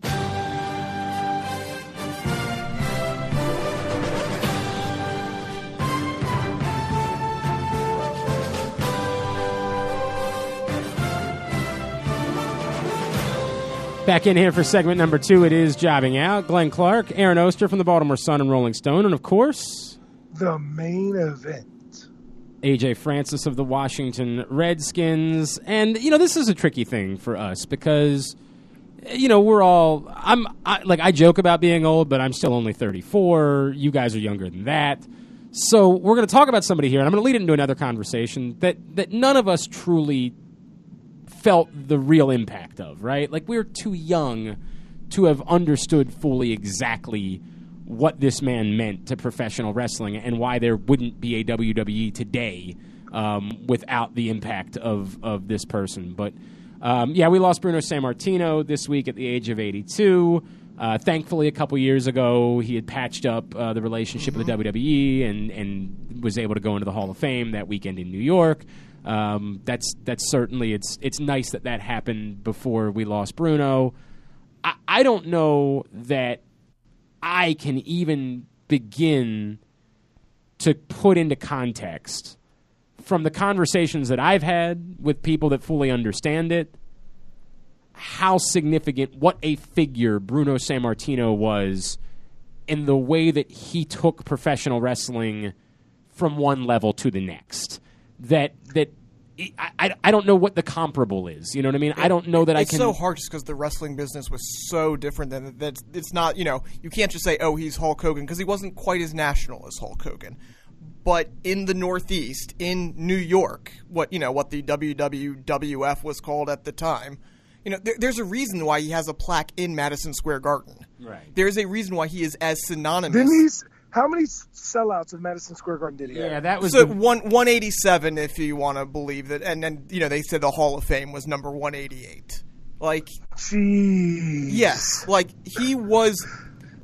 Back in here for segment number two. It is jobbing out. Glenn Clark, Aaron Oster from the Baltimore Sun and Rolling Stone, and of course The main event. AJ Francis of the Washington Redskins. And you know, this is a tricky thing for us because you know, we're all I'm I, like I joke about being old, but I'm still only 34. You guys are younger than that. So, we're going to talk about somebody here and I'm going to lead it into another conversation that that none of us truly felt the real impact of, right? Like we're too young to have understood fully exactly what this man meant to professional wrestling and why there wouldn't be a WWE today um, without the impact of, of this person. But um, yeah, we lost Bruno Sammartino this week at the age of 82. Uh, thankfully, a couple years ago, he had patched up uh, the relationship with the WWE and, and was able to go into the Hall of Fame that weekend in New York. Um, that's that's certainly it's it's nice that that happened before we lost Bruno. I, I don't know that I can even begin to put into context from the conversations that I've had with people that fully understand it how significant what a figure Bruno Sammartino was in the way that he took professional wrestling from one level to the next that that I, I, I don't know what the comparable is. You know what I mean? I don't know that I can. it's so hard just because the wrestling business was so different than that. It's not you know you can't just say oh he's Hulk Hogan because he wasn't quite as national as Hulk Hogan. But in the Northeast, in New York, what you know what the WWWF was called at the time, you know there, there's a reason why he has a plaque in Madison Square Garden. Right. There's a reason why he is as synonymous. Didn't he? s- How many sellouts of Madison Square Garden did he yeah, have? that was so the, one one eighty seven, if you want to believe that, and then you know they said the Hall of Fame was number one eighty eight. Like Jeez. Yes, like he was,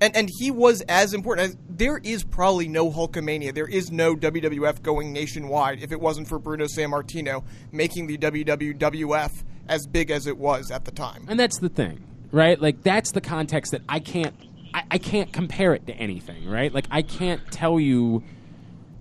and and he was as important as there is probably no Hulkamania. There is no WWF going nationwide if it wasn't for Bruno Sammartino making the WWF as big as it was at the time. And that's the thing, right? Like that's the context that I can't I, I can't compare it to anything, right? Like I can't tell you,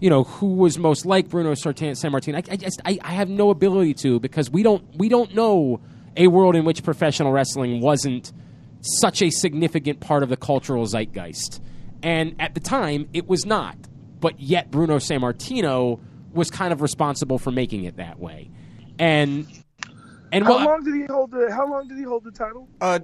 you know, who was most like Bruno Sartan, San Martin. I, I just I, I have no ability to because we don't we don't know a world in which professional wrestling wasn't such a significant part of the cultural zeitgeist. And at the time, it was not. But yet, Bruno Sammartino was kind of responsible for making it that way. And and How well, long did he hold the? How long did he hold the title? Uh,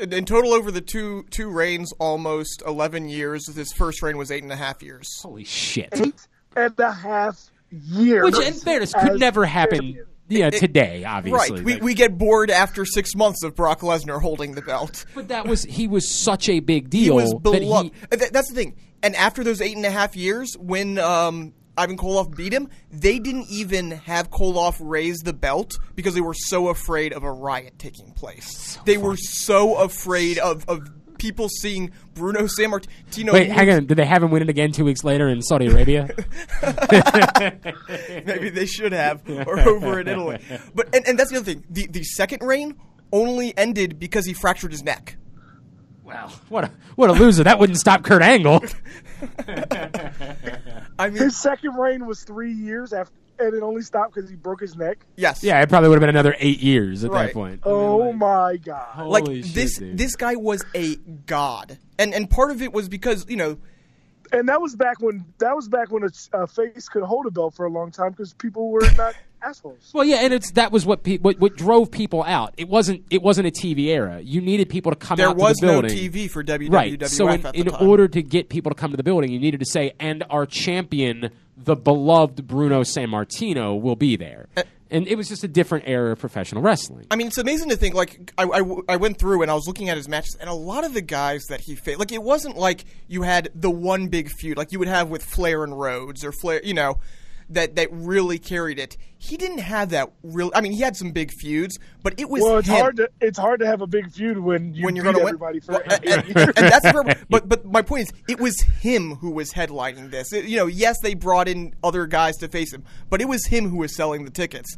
in total, over the two two reigns, almost eleven years. His first reign was eight and a half years. holy shit! Eight and a half years. Which, in fairness, could never happen champion. yeah, today, obviously. Right. We, but- we get bored after six months of Brock Lesnar holding the belt. but that was he was such a big deal. He deal was that beloved. he That's the thing. And after those eight and a half years, when um, Ivan Koloff beat him, they didn't even have Koloff raise the belt because they were so afraid of a riot taking place. they were so afraid of, of people seeing Bruno Sammartino. Wait, hang on. Did they have him win it again two weeks later in Saudi Arabia? Maybe they should have, or over in Italy. But and, and that's the other thing. The the second reign only ended because he fractured his neck. well, what a what a loser! That wouldn't stop Kurt Angle. I mean, His second reign was three years after, and it only stopped because he broke his neck. yes, Yeah, it probably would have been another eight years at that point. Oh my god! like Holy shit, this dude. this guy was a god, and and part of it was because you know And that was back when that was back when a, a face could hold a belt for a long time because people were not assholes. Well, yeah, and it's that was what, pe- what what drove people out. It wasn't it wasn't a TV era. You needed people to come there out was to the no. TV for WWF right. So in, at in time. order to get people to come to the building, you needed to say, "And our champion, the beloved Bruno Sammartino, will be there." Eh. and it was just a different era of professional wrestling. I mean, it's amazing to think. Like, I, I, I went through and I was looking at his matches, and a lot of the guys that he faced, like, it wasn't like you had the one big feud like you would have with Flair and Rhodes or Flair, you know, that that really carried it. He didn't have that real. I mean, he had some big feuds, but it was Well, it's him. hard to it's hard to have a big feud when you when you're going to win. everybody for Well, and, and- and that's problem. But but my point is, it was him who was headlining this. It- you know, yes, they brought in other guys to face him, but it was him who was selling the tickets.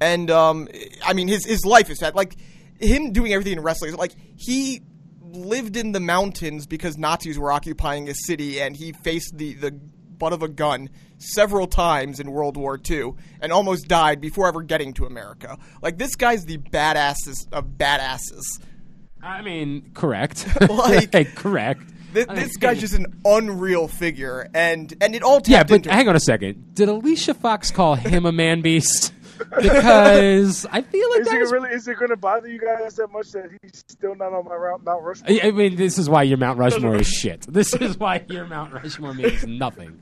And um, I mean, his his life is sad. Like him doing everything in wrestling. Like he lived in the mountains because Nazis were occupying a city, and he faced the the butt of a gun several times in World War II and almost died before ever getting to America. Like this guy's the badasses of badasses. I mean, correct. Like- correct. This, I mean- this guy's just an unreal figure, and and it all tapped Yeah, but into. hang on a second. Did Alicia Fox call him a man beast? Because I feel like Is that it was really? Is it going to bother you guys that much that he's still not on my Mount Mount Rushmore? I I mean, this is why your Mount Rushmore is shit. This is why your Mount Rushmore means nothing.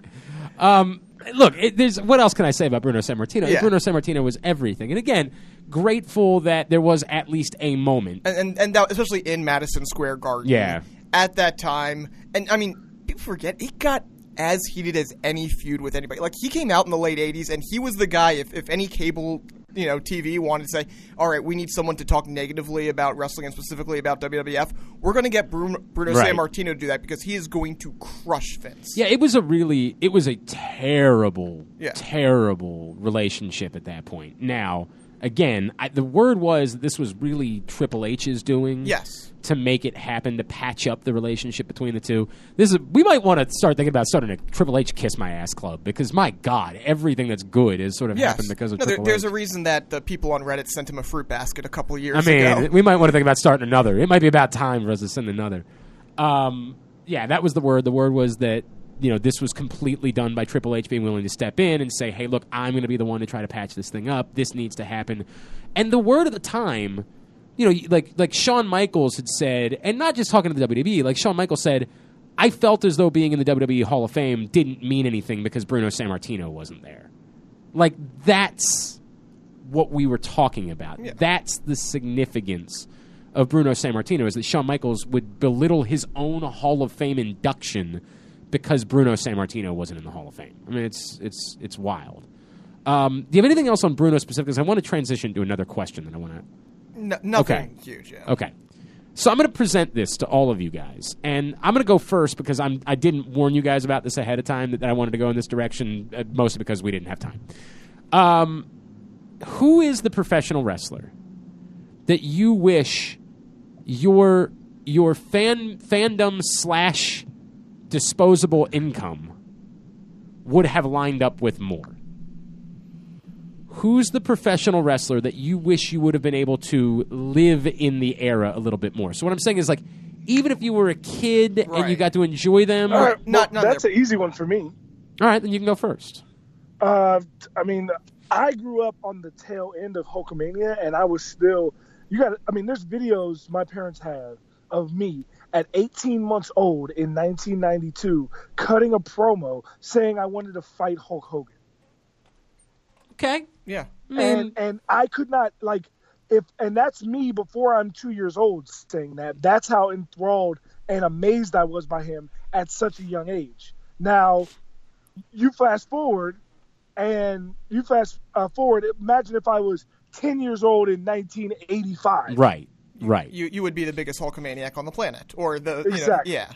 Um, look, it, there's what else can I say about Bruno Sammartino? Yeah. Bruno Sammartino was everything, and again, grateful that there was at least a moment. and and, and that, especially in Madison Square Garden. Yeah. At that time, and I mean, people forget it got as heated as any feud with anybody. Like he came out in the late '80s, and he was the guy. If if any cable you know TV wanted to say, "All right, we need someone to talk negatively about wrestling and specifically about WWF," we're going to get Bruno, Bruno Right. Sammartino to do that because he is going to crush Vince. Yeah, it was a really, it was a terrible, Yeah. terrible relationship at that point. Now, again, I, the word was this was really Triple H's doing. Yes. To make it happen, to patch up the relationship between the two. This is we might want to start thinking about starting a Triple H kiss my ass club because my God, everything that's good is sort of Yes. happened because of no, there, Triple there's a reason that the people on Reddit sent him a fruit basket a couple years I mean, ago. we might want to think about starting another. It might be about time for us to send another. Um, yeah, that was the word. The word was that you know this was completely done by Triple H being willing to step in and say, "Hey, look, I'm going to be the one to try to patch this thing up. This needs to happen." And the word at the time, you know, like like Shawn Michaels had said, and not just talking to the WWE, like Shawn Michaels said. I felt as though being in the WWE Hall of Fame didn't mean anything because Bruno Sammartino wasn't there. Like that's what we were talking about. That's the significance of Bruno Sammartino is that Shawn Michaels would belittle his own Hall of Fame induction because Bruno Sammartino wasn't in the Hall of Fame. I mean, it's it's it's wild. Um, do you have anything else on Bruno specifically? 'Cause I want to transition to another question that I want to. No, nothing Okay. huge. Yeah. Okay. So I'm going to present this to all of you guys, and I'm going to go first because I'm I didn't warn you guys about this ahead of time that, I wanted to go in this direction, uh, mostly because we didn't have time. Um, who is the professional wrestler that you wish your your fan fandom slash disposable income would have lined up with more? who's the professional wrestler that you wish you would have been able to live in the era a little bit more? So what I'm saying is like even if you were a kid and you got to enjoy them, All right, Not- well, not that's an easy one for me. all right, then you can go first. Uh, I mean, I grew up on the tail end of Hulkamania, and I was still. You got. I mean, there's videos my parents have of me at 18 months old in 1992 cutting a promo saying I wanted to fight Hulk Hogan. Okay. Yeah. and and I could not like if and that's me before I'm two years old saying that. That's how enthralled and amazed I was by him at such a young age. Now, you fast forward, and you fast uh, forward. Imagine if I was ten years old in 1985. Right. Right. You you would be the biggest Hulkamaniac on the planet, or the you know, Exactly. yeah.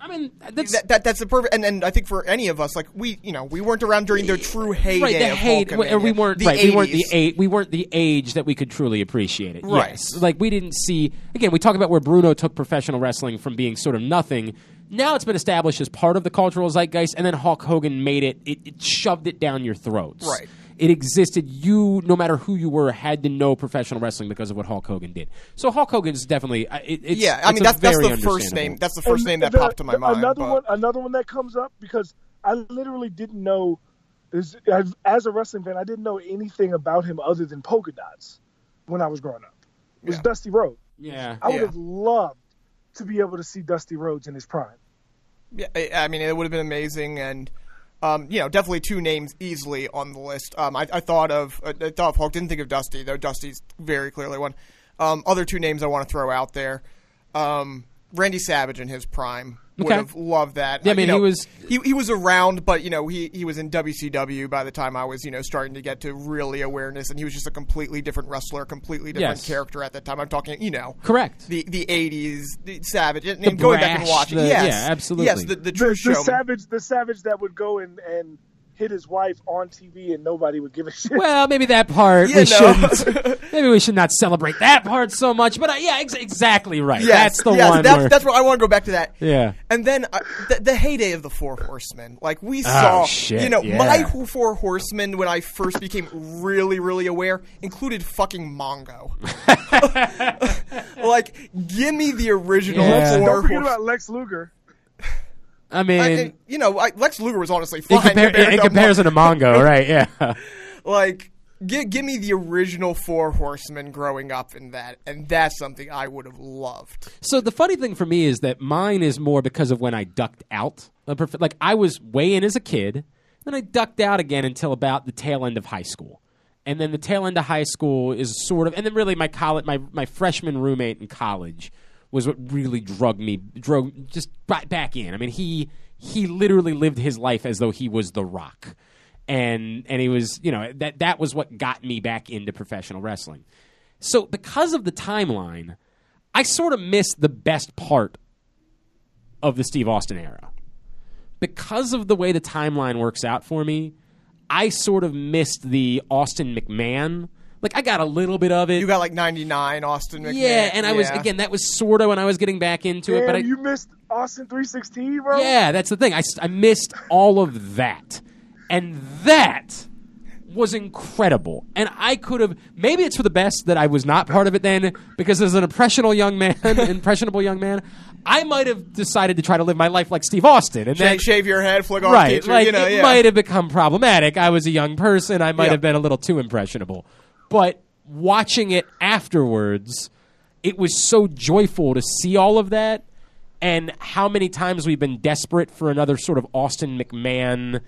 I mean, that's That, that that's the perfect, and, and I think for any of us, like we, you know, we weren't around during the true heyday right. The of hate, Hulkamania. we weren't the right. We weren't the 80s. age. We weren't the age that we could truly appreciate it. Right. Yes. Like we didn't see. Again, we talk about where Bruno took professional wrestling from being sort of nothing. Now it's been established as part of the cultural zeitgeist, and then Hulk Hogan made it. It, it shoved it down your throats. Right. It existed. You, no matter who you were, had to know professional wrestling because of what Hulk Hogan did. So Hulk Hogan is definitely. uh, It, it's, Yeah, I mean a that's that's the first name. That's the first And name that the- popped to my the- mind. Another but- one, another one that comes up because I literally didn't know. As a wrestling fan, I didn't know anything about him other than polka dots when I was growing up. It was Yeah. Dusty Rhodes. Yeah. I would Yeah. have loved to be able to see Dusty Rhodes in his prime. Yeah, I I mean, it would have been amazing, and um, you know, definitely two names easily on the list. Um, I, I thought of I thought of Hulk, didn't think of Dusty, though. Dusty's very clearly one. Um, other two names I want to throw out there: um, Randy Savage in his prime. Would Okay. have loved that. Yeah, I Uh, mean, you he was- he he was around, but you know, he he was in WCW by the time I was you know starting to get to really awareness, and he was just a completely different wrestler, completely different Yes. character at that time. I'm talking, you know, Correct. the the 80s, the Savage, and, The and going back and watching, the- yes, yeah, absolutely. yes, the, the true The, the savage, the savage that would go and and hit his wife on TV and nobody would give a shit. Well, maybe that part You we know. shouldn't. maybe we should not celebrate that part so much. But uh, yeah, ex- exactly right. Yes, that's the yes, one. That's, where, that's what I want to go back to that. Yeah. And then uh, the, the heyday of the Four Horsemen, like we saw, Oh, shit, you know, yeah. my Four Horsemen when I first became really, really aware included fucking Mongo. like, give me the original Yeah. Four Don't forget Horsemen. about Lex Luger. I mean, I- and, you know, I, Lex Luger was honestly in, fine compar- compared in to comparison to Mongo, right? Yeah. like give, give me the original four horsemen growing up in that and that's something i would have loved So the funny thing for me is that mine is more because of when I ducked out. Like I was way in as a kid, then I ducked out again until about the tail end of high school, and then the tail end of high school is sort of, and then really my college, my my freshman roommate in college was what really drug me, drove just ba- back in. I mean, he he literally lived his life as though he was the Rock, and and he was, you know, that that was what got me back into professional wrestling. So because of the timeline, I sort of missed the best part of the Steve Austin era. Because of the way the timeline works out for me, I sort of missed the Austin McMahon. Like I got a little bit of it. you got like 99 austin McMahon. yeah, and I was Yeah. again that was sort of when I was getting back into it, but I you missed Austin 316, bro. yeah, that's the thing. I I missed all of that. And that was incredible. And I could have maybe it's for the best that I was not part of it then because as an impressionable young man, impressionable young man, I might have decided to try to live my life like Steve Austin and Sh- then shave your head flick off right, teacher, like you know it yeah. might have become problematic. I was a young person. I might Yeah. have been a little too impressionable. But watching it afterwards, it was so joyful to see all of that and how many times we've been desperate for another sort of Austin McMahon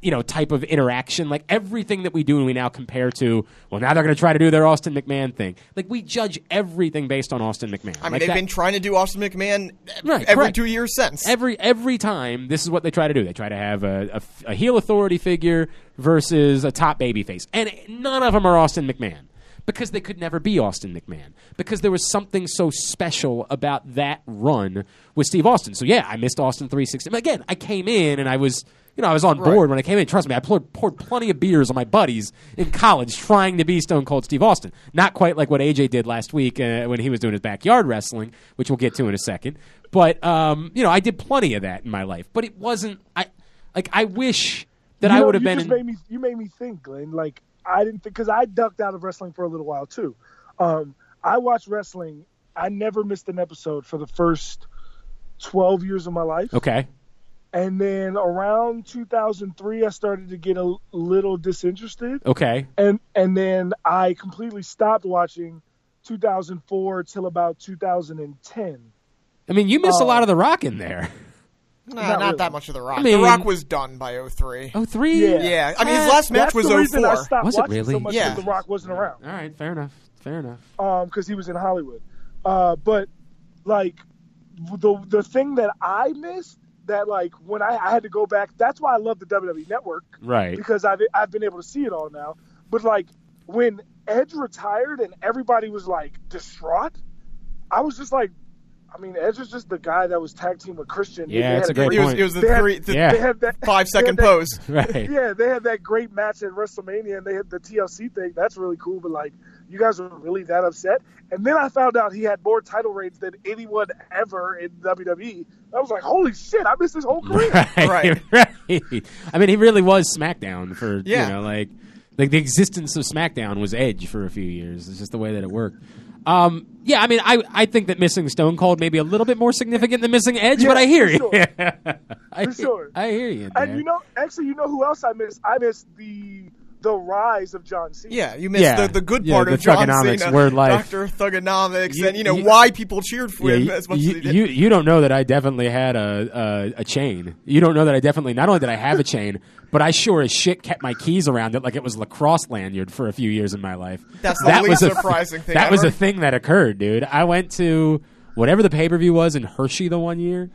you know type of interaction. Like everything that we do and we now compare to well now they're going to try to do their Austin McMahon thing. Like we judge everything based on Austin McMahon. I mean Like they've that- been trying to do austin mcmahon Right, every two years since. Every every time this is what they try to do. They try to have a, a, a heel authority figure versus a top baby face. And none of them are austin mcmahon because they could never be austin mcmahon because there was something so special about that run with steve austin. So yeah i missed austin 360 again i came in and i was you know, I was on board when I came in. Trust me, I poured, poured plenty of beers on my buddies in college trying to be Stone Cold Steve Austin. Not quite like what AJ did last week uh, when he was doing his backyard wrestling, which we'll get to in a second. But um, you know, I did plenty of that in my life. But it wasn't. I like. I wish that You I would have been. Just in- made me, you made me think, Glenn. Like I didn't think because I ducked out of wrestling for a little while too. Um, I watched wrestling. I never missed an episode for the first twelve years of my life. okay. And then around 2003, I started to get a little disinterested, Okay. and and then I completely stopped watching 2004 till about 2010. I mean, you missed a Oh. lot of the Rock in there. Nah, Not not, really. that much of the Rock. I mean- the Rock was done by 03. Oh three. Yeah. Yeah, I mean his last match That's was the reason I 04. stopped Was it really? so much Yeah. The Rock wasn't around. All right, fair enough. Fair enough. um because he was in Hollywood. Uh, but like the the thing that I missed that like when I, I had to go back, that's why I love the WWE Network Right. because I've I've been able to see it all now. But like when Edge retired and everybody was like distraught, I was just like, I mean, Edge is just the guy that was tag team with Christian. Yeah, They it's had a great It was, point. it was the They had- three, the Yeah. They had that five they had second that- pose. Right. yeah, they had that great match at WrestleMania, and they had the TLC thing. That's really cool. But like, you guys were really that upset? And then I found out he had more title reigns than anyone ever in WWE. I was like, holy shit! I missed his whole career. Right, Right. right. I mean, he really was SmackDown for Yeah. you know, like like the existence of SmackDown was Edge for a few years. It's just the way that it worked. Um, yeah, I mean, I I think that missing Stone Cold may be a little bit more significant than missing Edge, Yeah, but I hear for you. sure. I, For sure. I hear you. and you know, actually, you know who else I missed? I missed the the rise of John Cena. Yeah, you missed Yeah. the, the good Yeah, part the of John thuganomics, Cena, word life. Doctor Thuganomics, You- and you know you- why people cheered for Yeah, him you, as much you, as he did. you, you don't know that I definitely had a, a a chain. You don't know that I definitely not only did I have a chain, but I sure as shit kept my keys around it like it was lacrosse lanyard for a few years in my life. That's the that least was a, surprising thing That was ever. a thing that occurred, dude. I went to whatever the pay per view was in Hershey the one year.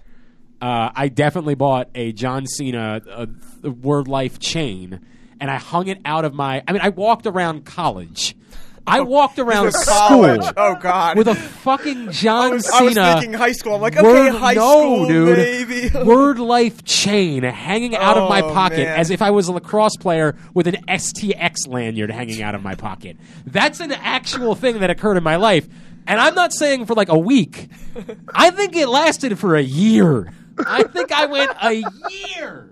Uh, I definitely bought a John Cena uh, Word Life chain, and I hung it out of my. I mean, I walked around college. I oh. walked around school college. Oh God. with a fucking John I was, Cena. I was thinking high school. I'm like, okay, Word, high no, school, dude. maybe. Word life chain hanging out of my Oh, pocket man. as if I was a lacrosse player with an STX lanyard hanging out of my pocket. That's an actual thing that occurred in my life. And I'm not saying for like a week. I think it lasted for a year. I think I went a year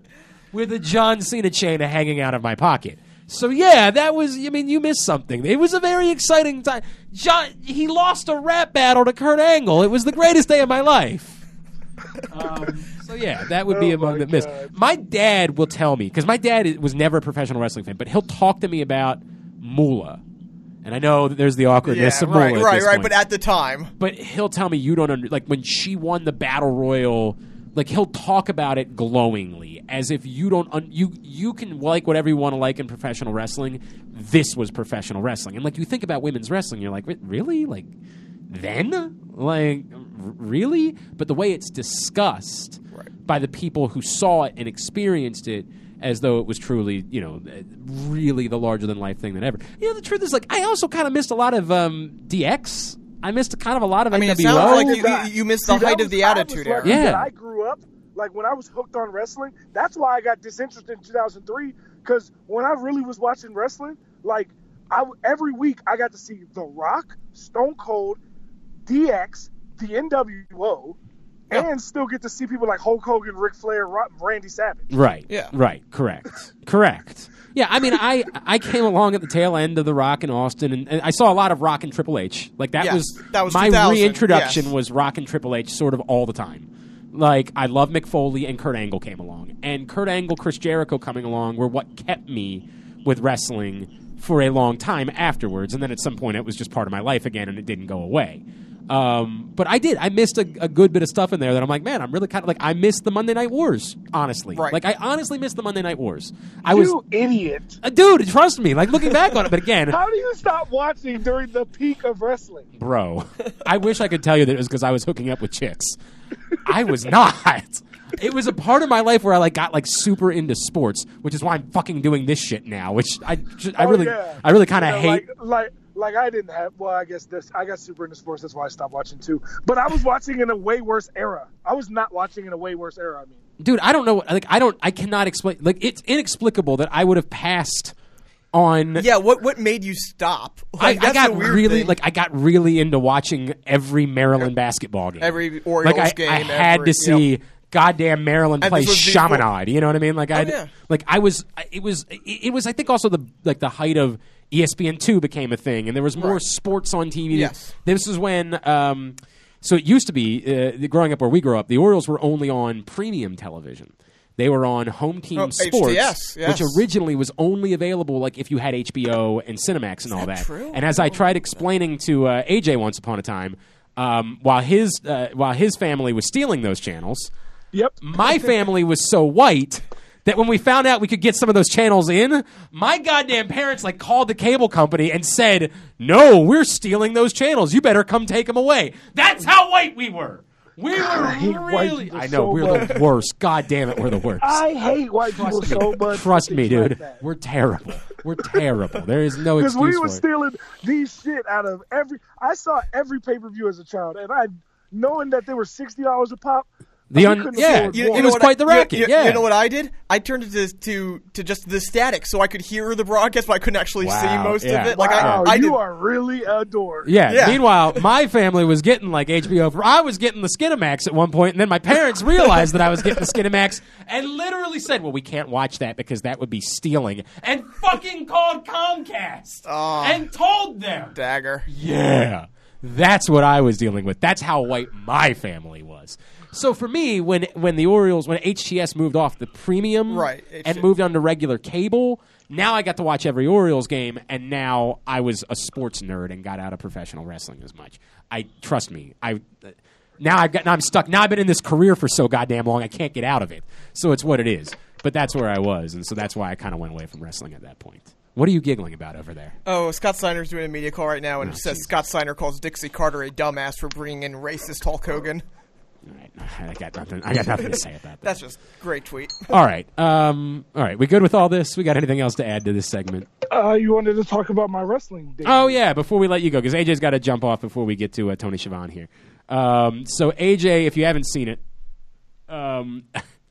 with a John Cena chain hanging out of my pocket. So yeah, that was. I mean, you missed something. It was a very exciting time. John, he lost a rap battle to Kurt Angle. It was the greatest day of my life. Um, so yeah, that would be Oh, among the missed. My dad will tell me because my dad was never a professional wrestling fan, but he'll talk to me about Moolah. And I know that there's the yeah, awkwardness of right, Moolah. right, this right. point But at the time, but he'll tell me you don't under like when she won the battle royal like he'll talk about it glowingly as if you don't un- you you can like whatever you want to like in professional wrestling. This was professional wrestling. And like you think about women's wrestling you're like really? Like then? Like really? But the way it's discussed by the people who saw it and experienced it as though it was truly, you know, uh, really the larger than life thing than ever. You know, the truth is, like, I also kind of missed a lot of um, DX. I missed kind of a lot of I mean, it sounds like you, you, you missed the that height was- of the attitude era. Yeah. that I grew up like when I was hooked on wrestling. That's why I got disinterested in 2003 because when I really was watching wrestling, like I w- every week I got to see The Rock, Stone Cold, DX, the NWO, and still get to see people like Hulk Hogan, Ric Flair, Randy Savage. Right. Yeah. Right. Correct. Correct. Yeah, I mean, I I came along at the tail end of the Rock in Austin, and, and I saw a lot of Rock and Triple H. Like that Yes, was that was my reintroduction yes. was Rock and Triple H sort of all the time. Like I love Mick Foley and Kurt Angle came along, and Kurt Angle, Chris Jericho coming along were what kept me with wrestling for a long time afterwards. And then at some point, it was just part of my life again, and it didn't go away. Um, but I did. I missed a, a good bit of stuff in there that I'm like, man, I'm really kind of like I missed the Monday Night Wars. Honestly, Right. like I honestly missed the Monday Night Wars. I was You idiot! uh, dude, trust me. Like looking back on it, but again, How do you stop watching during the peak of wrestling? bro, I wish I could tell you that it was because I was hooking up with chicks. I was not. It was a part of my life where I like got like super into sports, which is why I'm fucking doing this shit now. Which I, ju- I Oh, really, yeah. I really kind of know, hate. Like, like, like I didn't have. Well, I guess this. I got super into sports. That's why I stopped watching too. But I was watching in a way worse era. I was not watching in a way worse era. I mean, dude i don't know like i don't i cannot explain like it's inexplicable that i would have passed on Yeah, what what made you stop? I, Like, I that's got really thing. like I got really into watching every Maryland basketball game. Every Orioles like I, game, I had every- to see goddamn Maryland And play this Chaminade. You know what I mean? Like I, Oh, yeah. like I was, it was, it, it was. I think also the like the height of E ESPN two became a thing, and there was more Right. sports on TV. Yes. This is when. Um, so it used to be uh, growing up where we grew up. The Orioles were only on premium television. They were on home team Oh, sports, HTS, yes. which originally was only available like if you had HBO and Cinemax and all that that. true? And as I tried explaining to uh, AJ once upon a time, um, while his uh, while his family was stealing those channels, Yep. My family was so white that when we found out we could get some of those channels in, my goddamn parents like called the cable company and said, "No, we're stealing those channels. You better come take them away." That's how white we were. We I were white really. I know so we're much. the worst. God damn it, we're the worst. I hate white people so much. Trust me, things like dude. We're terrible. We're terrible. There is no excuse. Because we were for stealing these shit out of every. I saw every pay per view as a child, and I, knowing that they were sixty dollars a pop. The we un- yeah, afford you- it was quite I- the racket, You, you- yeah. you know what I did? I turned it to, to to just the static, so I could hear the broadcast, but I couldn't actually see most yeah. of it. Like wow, I, I you did. are really a dork. Yeah. Yeah. Meanwhile, my family was getting like HBO. For, I was getting the Skinamax at one point, and then my parents realized that I was getting the Skinamax and literally said, "Well, we can't watch that because that would be stealing," and fucking called Comcast oh. and told them. Dagger. Yeah. That's what I was dealing with. That's how white my family was. So for me, when when the Orioles, when HTS moved off the premium Right, and moved on to regular cable, now I got to watch every Orioles game, and now I was a sports nerd and got out of professional wrestling as much. I trust me. I now I've got now I'm stuck. Now I've been in this career for so goddamn long, I can't get out of it. So it's what it is. But that's where I was, and so that's why I kind of went away from wrestling at that point. What are you giggling about over there? Oh, Scott Steiner's doing a media call right now, and oh, it says Scott Steiner calls Dixie Carter a dumbass for bringing in racist Hulk Hogan. All right, I got nothing. I got nothing to say about that. That's just great tweet. All right. Um, all right. We good with all this? We got anything else to add to this segment? Uh, you wanted to talk about my wrestling days. Oh yeah. Before we let you go, because AJ's got to jump off before we get to uh, Tony Schiavone here. Um, so AJ, if you haven't seen it, um,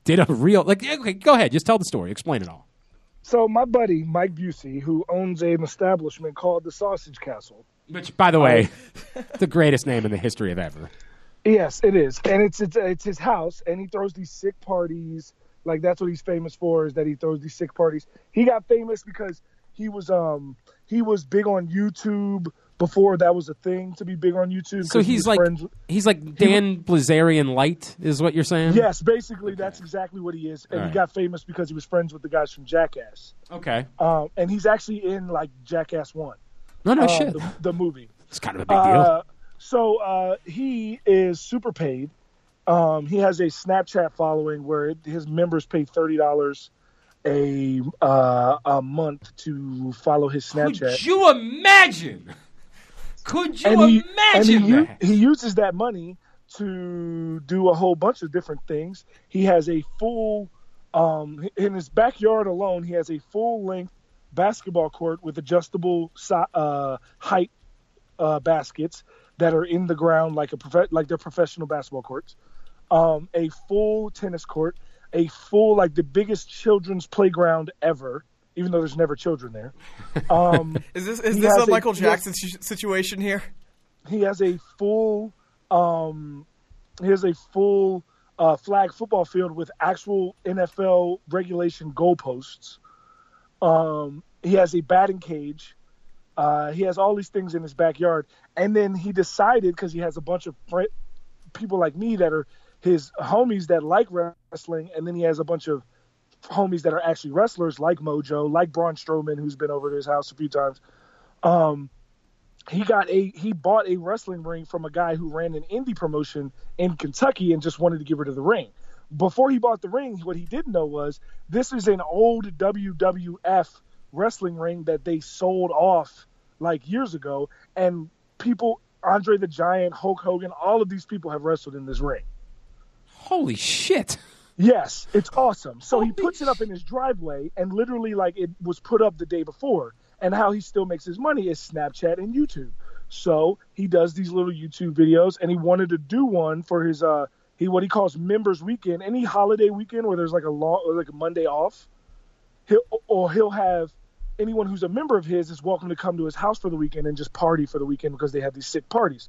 did a real like. Okay, go ahead. Just tell the story. Explain it all. So my buddy Mike Busey, who owns an establishment called the Sausage Castle. Which, by the way, the greatest name in the history of ever. Yes, it is, and it's it's it's his house, and he throws these sick parties. Like that's what he's famous for is that he throws these sick parties. He got famous because he was um he was big on YouTube before that was a thing to be big on YouTube. So he's like friends- he's like Dan Bilzerian light, is what you're saying? yes, basically that's exactly what he is, and All he right. got famous because he was friends with the guys from Jackass. Okay. Um, and he's actually in like Jackass One, No, no uh, shit. the, the movie. It's kind of a big deal. Uh, so uh, he is super paid. Um, he has a Snapchat following where his members pay thirty dollars a uh, a month to follow his Snapchat. Could you imagine? Could you and he, and imagine he, that? he uses that money to do a whole bunch of different things. He has a full, um, in his backyard alone, he has a full length basketball court with adjustable uh, height uh, baskets that are in the ground like a prof- like they're professional basketball courts. Um, a full tennis court, a full like the biggest children's playground ever, even though there's never children there. Um, Is this is this a a- Michael he has- Jackson situation here? he has a full um he has a full uh, flag football field with actual NFL regulation goalposts. Um, he has a batting cage. Uh, he has all these things in his backyard, and then he decided because he has a bunch of people like me that are his homies that like wrestling, and then he has a bunch of homies that are actually wrestlers like Mojo, like Braun Strowman, who's been over to his house a few times. Um, he got a he bought a wrestling ring from a guy who ran an indie promotion in Kentucky and just wanted to get rid of the ring. Before he bought the ring, what he didn't know was this is an old WWF wrestling ring that they sold off like years ago, and people, Andre the Giant, Hulk Hogan, all of these people have wrestled in this ring. Holy shit. Yes, it's awesome. So he Holy puts it up in his driveway, and literally, like it was put up the day before. And how he still makes his money is Snapchat and YouTube. So he does these little YouTube videos, and he wanted to do one for his uh he what he calls members weekend, any holiday weekend where there's like a long or like a Monday off. He'll or he'll have anyone who's a member of his is welcome to come to his house for the weekend and just party for the weekend because they have these sick parties.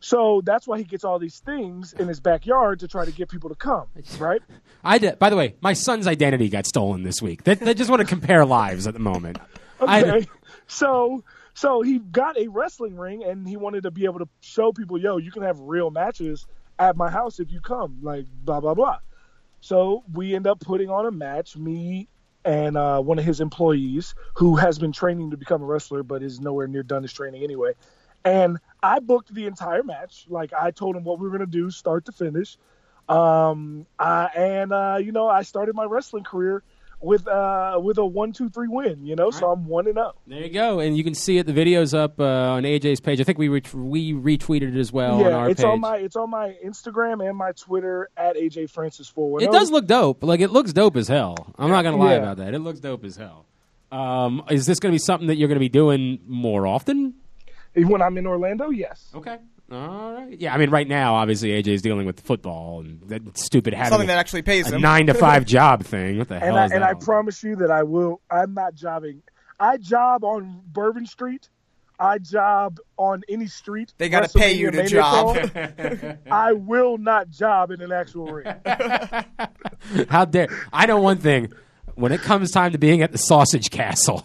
So that's why he gets all these things in his backyard to try to get people to come, right? I did, by the way, my son's identity got stolen this week. They, they just want to compare lives at the moment. I- Okay. so so he got a wrestling ring and he wanted to be able to show people, yo, you can have real matches at my house if you come, like blah blah blah. So we end up putting on a match, me and uh, one of his employees who has been training to become a wrestler but is nowhere near done his training anyway. And I booked the entire match. Like I told him what we were gonna do, start to finish. Um, uh, and uh, you know, I started my wrestling career with uh with a one two three win. You know, so I'm one and up. There you go, and you can see it. The video's up uh, on AJ's page. I think we ret- we retweeted it as well on yeah, our it's page. on my it's on my Instagram and my Twitter at AJ Francis four it does look dope. Like it looks dope as hell. I'm not gonna lie Yeah. about that. It looks dope as hell. Um, is this gonna be something that you're gonna be doing more often? when I'm in Orlando. Yes. Okay. All right. Yeah, I mean, right now, obviously, AJ is dealing with football and that stupid having Something a, that actually pays a him. nine to five job thing. What the hell And I is and that? I promise you that I will. I'm not jobbing. I job on Bourbon Street. I job on any street. They gotta pay you to job. I will not job in an actual ring. How dare I know one thing. When it comes time to being at the Sausage Castle,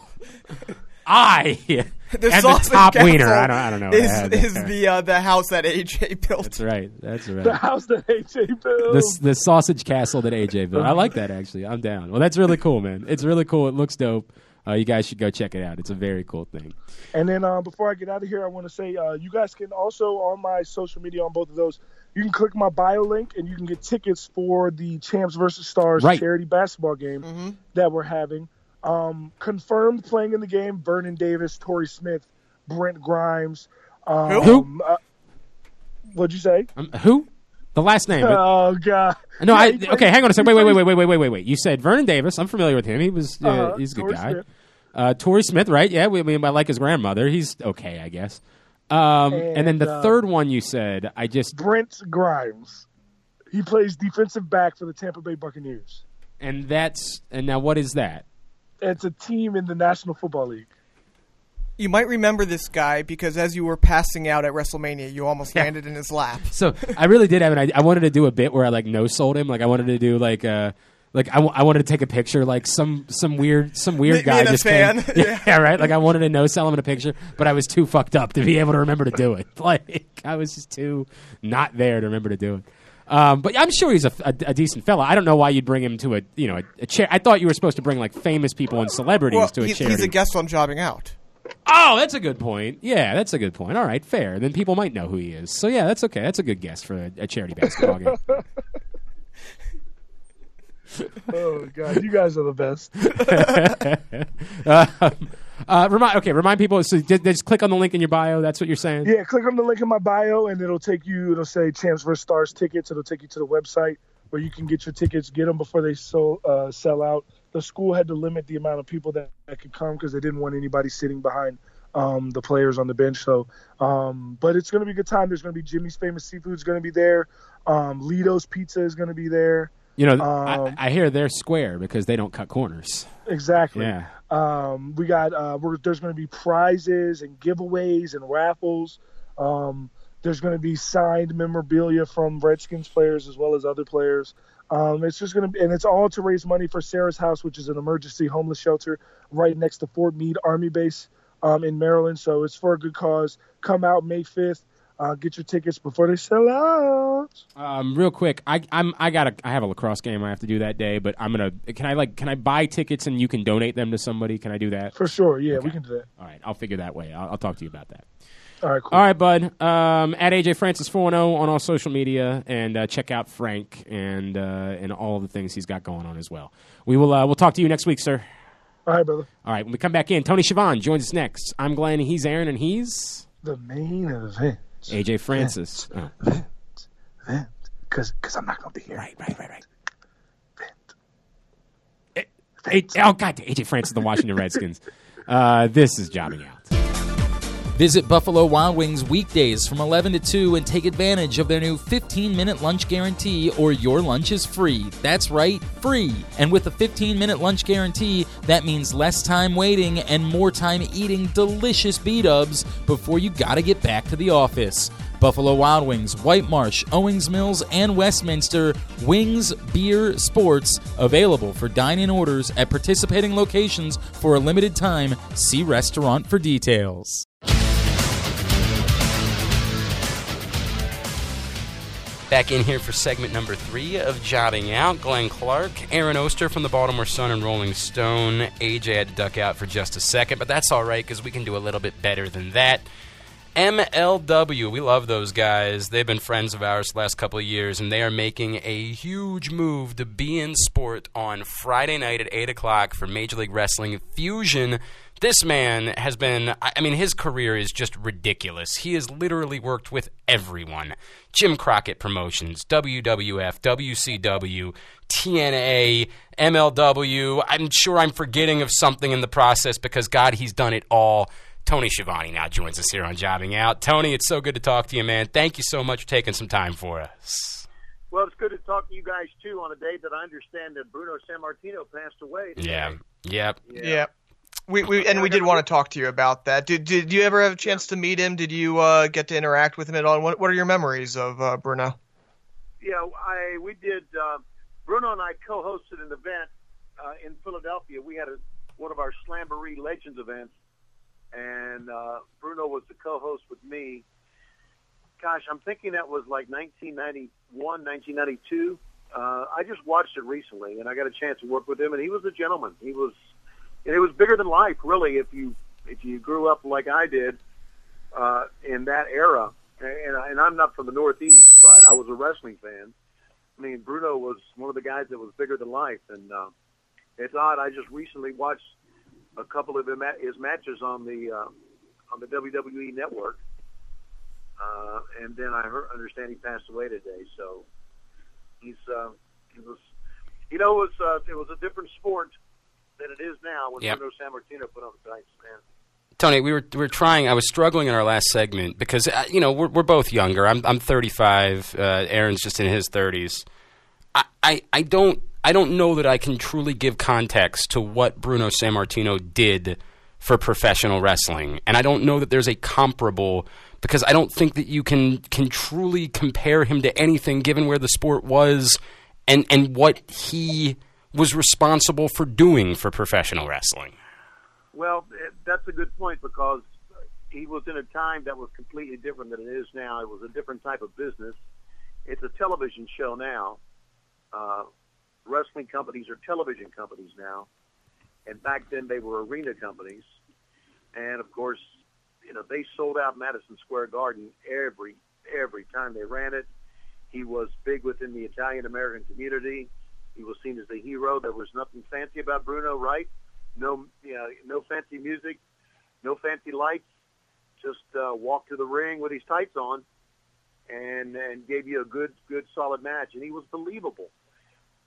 I the am the sausage top castle wiener. I don't. I don't know. Is, is the uh, the house that AJ built? That's right. That's right. the house that AJ built. The, the sausage castle that AJ built. I like that actually. I'm down. Well, that's really cool, man. It's really cool. It looks dope. Uh, you guys should go check it out. It's a very cool thing. And then uh, before I get out of here, I want to say uh, you guys can also on my social media on both of those. You can click my bio link and you can get tickets for the Champs versus Stars Right. charity basketball game that we're having. Um, confirmed playing in the game: Vernon Davis, Torrey Smith, Brent Grimes. Um, Who? Uh, what'd you say? Um, who? The last name. Oh God! no, Yeah, I. plays- Okay, hang on a second. Wait, wait, wait, wait, wait, wait, wait, wait. You said Vernon Davis. I'm familiar with him. He was. Uh, Uh-huh, he's a good Torrey guy. Smith. Uh, Torrey Smith, right? Yeah, we, I mean, I like his grandmother. He's okay, I guess. Um, and, then the uh, third one you said, I just Brent Grimes. He plays defensive back for the Tampa Bay Buccaneers. and that's and now what is that? It's a team in the National Football League. You might remember this guy because as you were passing out at WrestleMania, you almost landed in his lap. So I really did have an idea. I wanted to do a bit where I like no sold him. Like I wanted to do like uh like I, w- I wanted to take a picture like some some weird some weird Me- me guy and a just fan. came. Yeah, right. Like I wanted to no sell him in a picture, but I was too fucked up to be able to remember to do it. Like I was just too not there to remember to do it. Um, but I'm sure he's a, a, a decent fella. I don't know why you'd bring him to a you know a, a chair. I thought you were supposed to bring like famous people and celebrities Well, to a he's, charity. he's a guest on Jobbing Out. Oh, that's a good point. Yeah, that's a good point. All right, fair. Then people might know who he is. So yeah, that's okay. That's a good guess for a, a charity basketball game. Oh God, you guys are the best. um, uh, remind okay, remind people. So just, just click on the link in your bio. That's what you're saying. Yeah, click on the link in my bio, and it'll take you. It'll say Champs vs Stars tickets. It'll take you to the website where you can get your tickets, get them before they so, uh, sell out. The school had to limit the amount of people that, that could come because they didn't want anybody sitting behind um, the players on the bench. So, um, but it's going to be a good time. There's going to be Jimmy's Famous Seafood is going to be there. Um, Ledo's Pizza is going to be there. You know, Um, I, I hear they're square because they don't cut corners. Exactly. Yeah. Um, we got uh, there's going to be prizes and giveaways and raffles. Um, there's going to be signed memorabilia from Redskins players as well as other players. Um, it's just going to be, and it's all to raise money for Sarah's House, which is an emergency homeless shelter right next to Fort Meade Army Base um, in Maryland. So it's for a good cause. Come out May 5th. Uh, get your tickets before they sell out. Um, real quick, I I'm I got a I have a lacrosse game I have to do that day, but I'm gonna can I like can I buy tickets and you can donate them to somebody? Can I do that? For sure. Yeah, we can do that. All right, I'll figure that way. I'll, I'll talk to you about that. All right, cool. All right, bud. Um, at AJ Francis 410 on all social media, and uh, check out Frank and uh, and all the things he's got going on as well. We will uh, we'll talk to you next week, sir. All right, brother. All right, when we come back in, Tony Schiavone joins us next. I'm Glenn. He's Aaron, and he's The main event. AJ Francis. Oh, Event. Because cause I'm not going to be here. right, right, right, right. Eh, eh, oh God, AJ Francis, the Washington Redskins. Uh, this is jobbing out. Visit Buffalo Wild Wings weekdays from 11 to 2 and take advantage of their new 15 minute lunch guarantee or your lunch is free. That's right, free. And with a 15 minute lunch guarantee, that means less time waiting and more time eating delicious B dubs before you gotta get back to the office. Buffalo Wild Wings, White Marsh, Owings Mills, and Westminster Wings Beer Sports available for dine in orders at participating locations for a limited time. See restaurant for details. Back in here for segment number three of Jobbing Out. Glenn Clark, Aaron Oster from the Baltimore Sun and Rolling Stone. AJ had to duck out for just a second, but that's all right because we can do a little bit better than that. MLW, we love those guys. They've been friends of ours the last couple of years, and they are making a huge move to beIN Sport on Friday night at 8 o'clock for Major League Wrestling Fusion. This man has been, I mean, his career is just ridiculous. He has literally worked with everyone Jim Crockett Promotions, WWF, WCW, TNA, MLW. I'm sure I'm forgetting of something in the process because, God, he's done it all. Tony Schiavone now joins us here on Jobbing Out. Tony, it's so good to talk to you, man. Thank you so much for taking some time for us. Well, it's good to talk to you guys too on a day that I understand that Bruno Sammartino passed away. Today. Yeah. Yep. Yeah. Yeah. We, we and we did want to talk to you about that. Did did you ever have a chance to meet him? Did you uh, get to interact with him at all? What what are your memories of uh, Bruno? Yeah, I we did. Uh, Bruno and I co-hosted an event uh, in Philadelphia. We had a, one of our Slamboree Legends events, and uh, Bruno was the co-host with me. Gosh, I'm thinking that was like 1991, 1992. Uh, I just watched it recently, and I got a chance to work with him, and he was a gentleman. He was, and it was bigger than life, really. If you if you grew up like I did uh, in that era, and, and I'm not from the Northeast, but I was a wrestling fan. I mean, Bruno was one of the guys that was bigger than life, and uh, it's odd. I just recently watched a couple of his matches on the uh, on the WWE network, uh, and then I heard, understand he passed away today. So he's uh, it was, you know, it was uh, it was a different sport than it is now when Yep. Bruno Sammartino put on the tights, man. Tony, we were we were trying. I was struggling in our last segment because uh, you know we're we're both younger. I'm I'm 35. Uh, Aaron's just in his 30s. I, I I don't I don't know that I can truly give context to what Bruno Sammartino did for professional wrestling, and I don't know that there's a comparable because I don't think that you can can truly compare him to anything given where the sport was and and what he was responsible for doing for professional wrestling. Well, eh, that's a good point because he was in a time that was completely different than it is now. It was a different type of business. It's a television show now. Uh, wrestling companies are television companies now, and back then they were arena companies. And of course, you know they sold out Madison Square Garden every every time they ran it. He was big within the Italian American community. He was seen as the hero. There was nothing fancy about Bruno, right? no you know, no fancy music, no fancy lights. Just uh, walk to the ring with his tights on, and and gave you a good good solid match. And he was believable,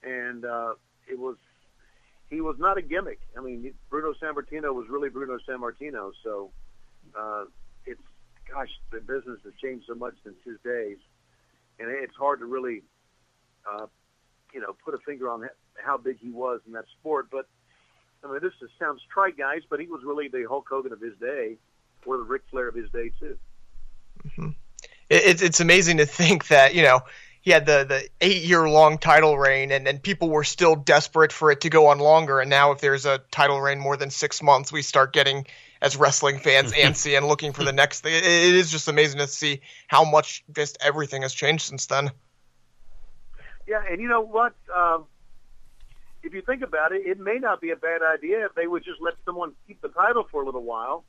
and uh, it was he was not a gimmick. I mean, Bruno Sammartino was really Bruno Sammartino. So uh, it's gosh, the business has changed so much since his days, and it's hard to really. Uh, you know, put a finger on how big he was in that sport, but I mean, this just sounds trite, guys, but he was really the Hulk Hogan of his day, or the Ric Flair of his day too. Mm-hmm. It, it's it's amazing to think that you know he had the the eight year long title reign, and and people were still desperate for it to go on longer. And now, if there's a title reign more than six months, we start getting as wrestling fans antsy and looking for the next thing. It, it is just amazing to see how much just everything has changed since then. Yeah, and you know what? Um, if you think about it, it may not be a bad idea if they would just let someone keep the title for a little while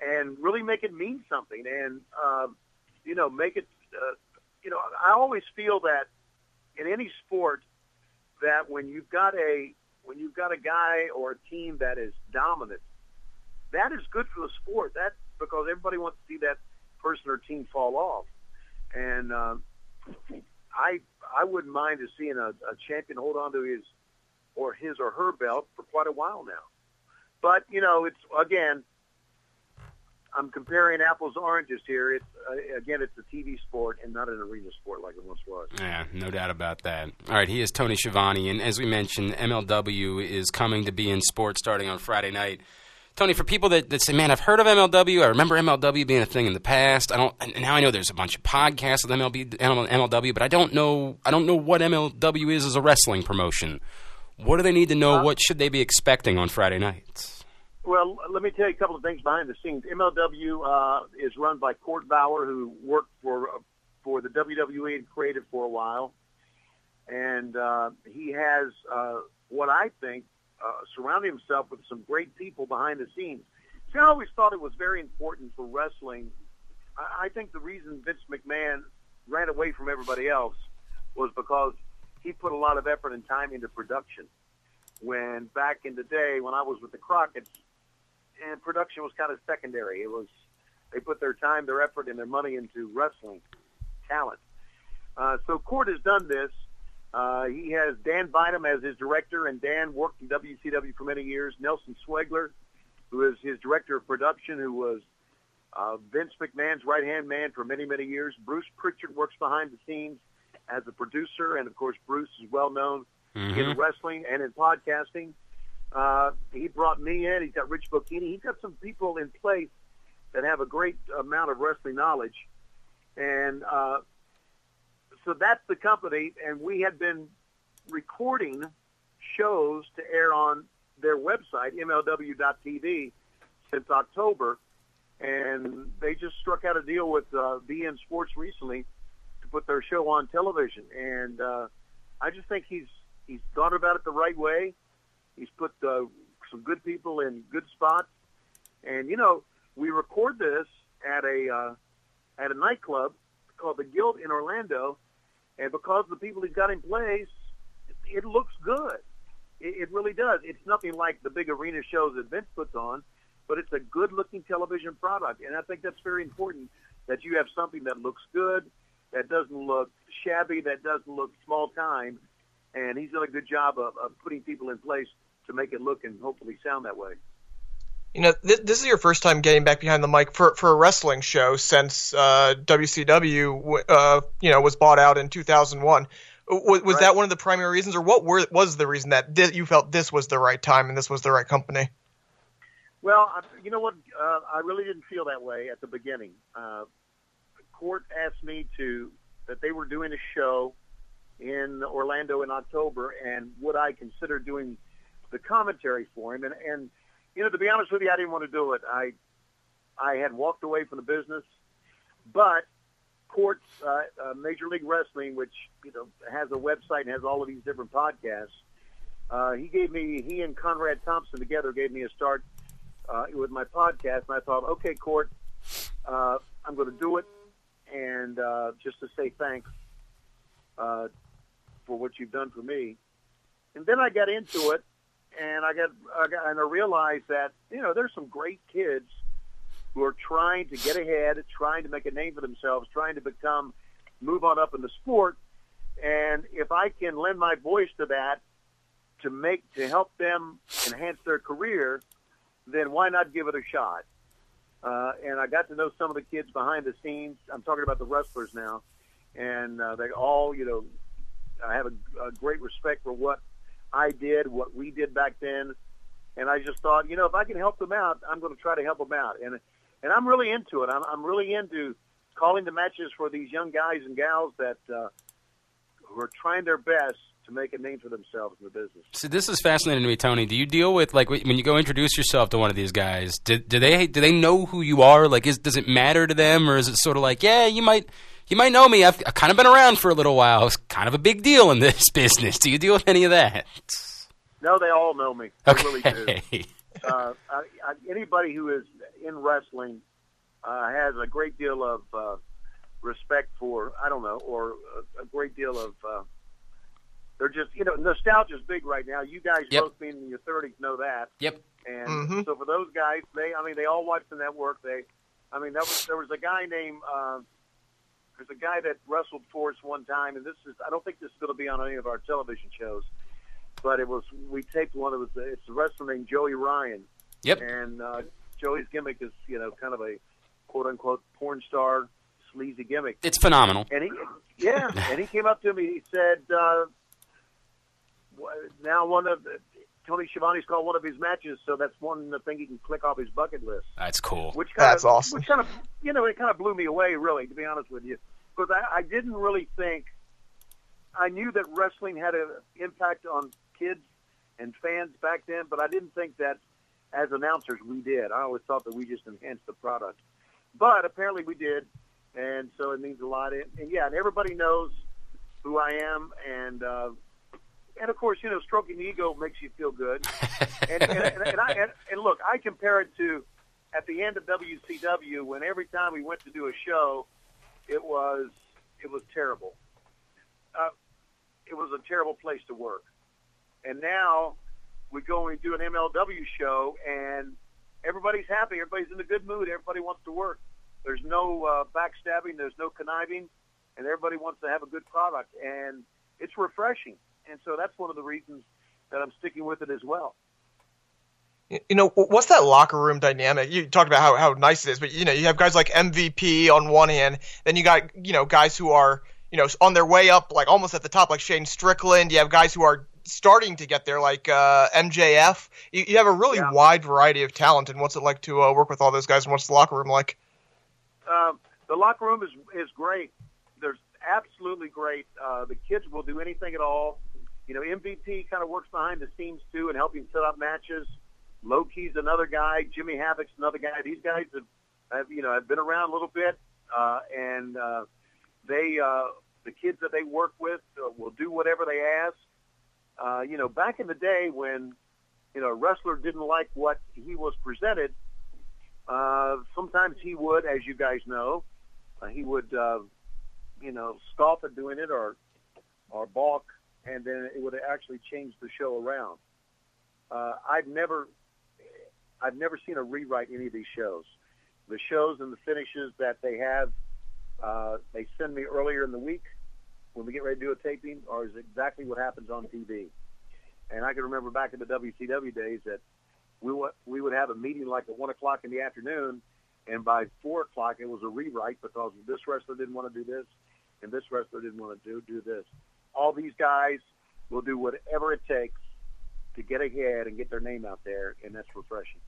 and really make it mean something, and um, you know, make it. Uh, you know, I always feel that in any sport that when you've got a when you've got a guy or a team that is dominant, that is good for the sport. That because everybody wants to see that person or team fall off, and um, I I wouldn't mind to seeing a, a champion hold on to his or his or her belt for quite a while now. But you know, it's again, I'm comparing apples to oranges here. It's uh, again, it's a TV sport and not an arena sport like it once was. Yeah, no doubt about that. All right, he is Tony Schiavone, and as we mentioned, MLW is coming to beIN Sports starting on Friday night. Tony, for people that, that say, "Man, I've heard of MLW. I remember MLW being a thing in the past. I don't. And now I know there's a bunch of podcasts with MLB, MLW, but I don't know. I don't know what MLW is as a wrestling promotion. What do they need to know? what should they be expecting on Friday nights? Well, let me tell you a couple of things behind the scenes. MLW uh, is run by Court Bauer, who worked for for the WWE and created for a while, and uh, he has uh, what I think uh, surrounded himself with some great people behind the scenes. See, I always thought it was very important for wrestling I I think the reason Vince McMahon ran away from everybody else was because he put a lot of effort and time into production. When back in the day, when I was with the Crockett's, and production was kind of secondary. It was they put their time, their effort, and their money into wrestling talent. Uh, so Court has done this. Uh, he has Dan Bynum as his director, and Dan worked in WCW for many years. Nelson Swegler, who is his director of production, who was uh, Vince McMahon's right hand man for many, many years. Bruce Pritchard works behind the scenes as a producer, and of course, Bruce is well known in wrestling and in podcasting. Uh, he brought me in. He's got Rich Bocchini. He's got some people in place that have a great amount of wrestling knowledge, and uh, so that's the company. And we had been recording shows to air on their website, MLW.TV, since October, and they just struck out a deal with uh, beIN Sports recently to put their show on television. And uh, I just think he's he's thought about it the right way. He's put uh, some good people in good spots, and you know we record this at a uh, at a nightclub called the Gilt in Orlando, and because the people he's got in place, it looks good. It, it really does. It's nothing like the big arena shows that Vince puts on, but it's a good-looking television product, and I think that's very important that you have something that looks good, that doesn't look shabby, that doesn't look small time, and he's done a good job of, of putting people in place to make it look and hopefully sound that way. You know, th- this is your first time getting back behind the mic for for a wrestling show since uh, WCW, uh, you know, was bought out in 2001. Was, was Right. that one of the primary reasons, or what were, was the reason that you felt this was the right time and this was the right company? Well, you know what? Uh, I really didn't feel that way at the beginning. Uh, Court asked me to that they were doing a show in Orlando in October, and would I consider doing the commentary for him? And, and you know, to be honest with you, I didn't want to do it. I I had walked away from the business, but Court's uh, uh, Major League Wrestling, which you know has a website and has all of these different podcasts. Uh, he gave me he and Conrad Thompson together gave me a start uh, with my podcast, and I thought, okay, Court, uh, I'm going to do it, and uh, just to say thanks uh, for what you've done for me. And then I got into it, and I got, I got and I realized that you know there's some great kids who are trying to get ahead, trying to make a name for themselves, trying to become, move on up in the sport, and if I can lend my voice to that to make to help them enhance their career, then why not give it a shot? Uh, and I got to know some of the kids behind the scenes. I'm talking about the wrestlers now, and uh, they all, you know, I have a, a great respect for what I did, what we did back then, and I just thought, you know, if I can help them out, I'm going to try to help them out, and and I'm really into it. I'm, I'm really into calling the matches for these young guys and gals that uh, who are trying their best to make a name for themselves in the business. So this is fascinating to me, Tony. Do you deal with like when you go introduce yourself to one of these guys? Do, do they do they know who you are? Like, is does it matter to them, or is it sort of like, yeah, you might you might know me. I've, I've kind of been around for a little while. It's kind of a big deal in this business. Do you deal with any of that? No, they all know me. They really do. Okay. uh, I, I, anybody who is in wrestling uh, has a great deal of uh, respect for I don't know, or a, a great deal of. Uh, they're just you know nostalgia's big right now. You guys Yep. both being in your thirties know that, Yep. and Mhm. so for those guys, they I mean they all watch the network. They, I mean, that was, there was a guy named. Uh, there's a guy that wrestled for us one time, and this is I don't think this is going to be on any of our television shows, but it was we taped one. It was it's a wrestler named Joey Ryan, Yep. and uh, Joey's gimmick is you know kind of a quote unquote porn star sleazy gimmick. It's phenomenal. And he, yeah, and he came up to me. He said, uh, "Now one of the, Tony Schiavone's called one of his matches, so that's one thing he can click off his bucket list." That's cool. Which kind That's of, awesome. Which kind of, you know, it kind of blew me away, really, to be honest with you, because I, I didn't really think. I knew that wrestling had an impact on kids and fans back then, but I didn't think that as announcers we did. I always thought that we just enhanced the product, but apparently we did, and so it means a lot. And, and yeah, and everybody knows who I am, and uh, and of course, you know, stroking the ego makes you feel good. and, and, and, and, I, and, and look, I compare it to at the end of WCW, when every time we went to do a show, it was it was terrible. Uh, it was a terrible place to work. And now we go and do an MLW show, and everybody's happy. Everybody's in a good mood. Everybody wants to work. There's no uh, backstabbing. There's no conniving, and everybody wants to have a good product. And it's refreshing. And so that's one of the reasons that I'm sticking with it as well. You know, what's that locker room dynamic? You talked about how, how nice it is, but you know, you have guys like MVP on one hand, then you got, you know, guys who are, you know, on their way up, like almost at the top, like Shane Strickland. You have guys who are starting to get there, like uh, MJF. You, you, have a really yeah. wide variety of talent, and what's it like to uh, work with all those guys, and what's the locker room like? Uh, the locker room is is great. There's absolutely great. Uh, the kids will do anything at all. You know, MVP kind of works behind the scenes too and helping set up matches. Low Ki's another guy. Jimmy Havoc's another guy. These guys have, have you know, have been around a little bit, uh, and uh, they, uh, the kids that they work with, uh, will do whatever they ask. Uh, you know, back in the day when, you know, a wrestler didn't like what he was presented, uh, sometimes he would, as you guys know, uh, he would, uh, you know, scoff at doing it or, or balk, and then it would have actually change the show around. Uh, I've never I've never seen a rewrite any of these shows. The shows and the finishes that they have, uh, they send me earlier in the week when we get ready to do a taping, is exactly what happens on TV. And I can remember back in the WCW days that we w- we would have a meeting like at one o'clock in the afternoon, and by four o'clock it was a rewrite because this wrestler didn't want to do this, and this wrestler didn't want to do do this. All these guys will do whatever it takes to get ahead and get their name out there, and that's refreshing.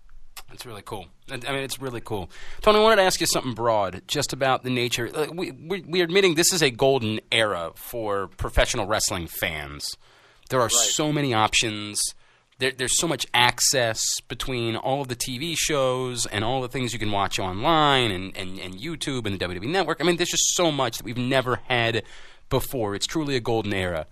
It's really cool. I mean, it's really cool. Tony, I wanted to ask you something broad, just about the nature. Uh, we, we, we're admitting this is a golden era for professional wrestling fans. There are right. so many options. There, there's so much access between all of the TV shows and all the things you can watch online and, and, and YouTube and the WWE Network. I mean, there's just so much that we've never had before. It's truly a golden era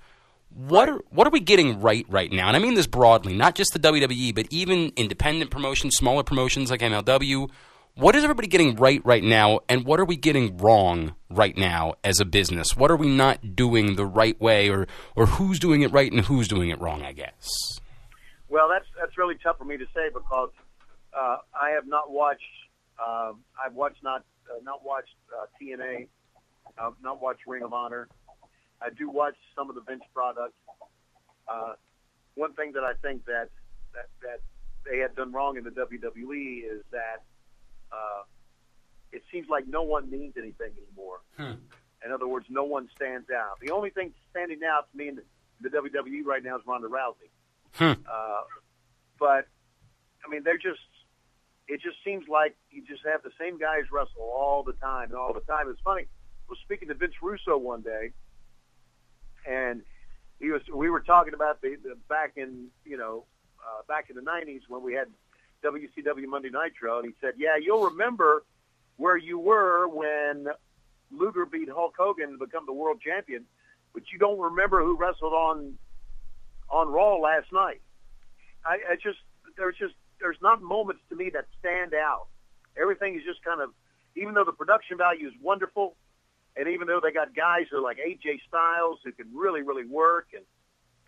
what are what are we getting right right now? And I mean this broadly, not just the WWE, but even independent promotions, smaller promotions like MLW. What is everybody getting right right now, and what are we getting wrong right now as a business? What are we not doing the right way, or or who's doing it right and who's doing it wrong? I guess. Well, that's that's really tough for me to say because uh, I have not watched. Uh, I've watched not uh, not watched uh, TNA, uh, not watched Ring of Honor. I do watch some of the Vince products. Uh, one thing that I think that, that that they had done wrong in the WWE is that uh, it seems like no one means anything anymore. Hmm. In other words, no one stands out. The only thing standing out to me in the, the WWE right now is Ronda Rousey. Hmm. Uh, but I mean, they're just. It just seems like you just have the same guys wrestle all the time and all the time. It's funny. I was speaking to Vince Russo one day, and he was. We were talking about the, the back in you know uh, back in the '90s when we had WCW Monday Nitro, and he said, "Yeah, you'll remember where you were when Luger beat Hulk Hogan to become the world champion, but you don't remember who wrestled on on Raw last night." I, I just there's just there's not moments to me that stand out. Everything is just kind of, even though the production value is wonderful, and even though they got guys who are like AJ Styles who can really, really work, and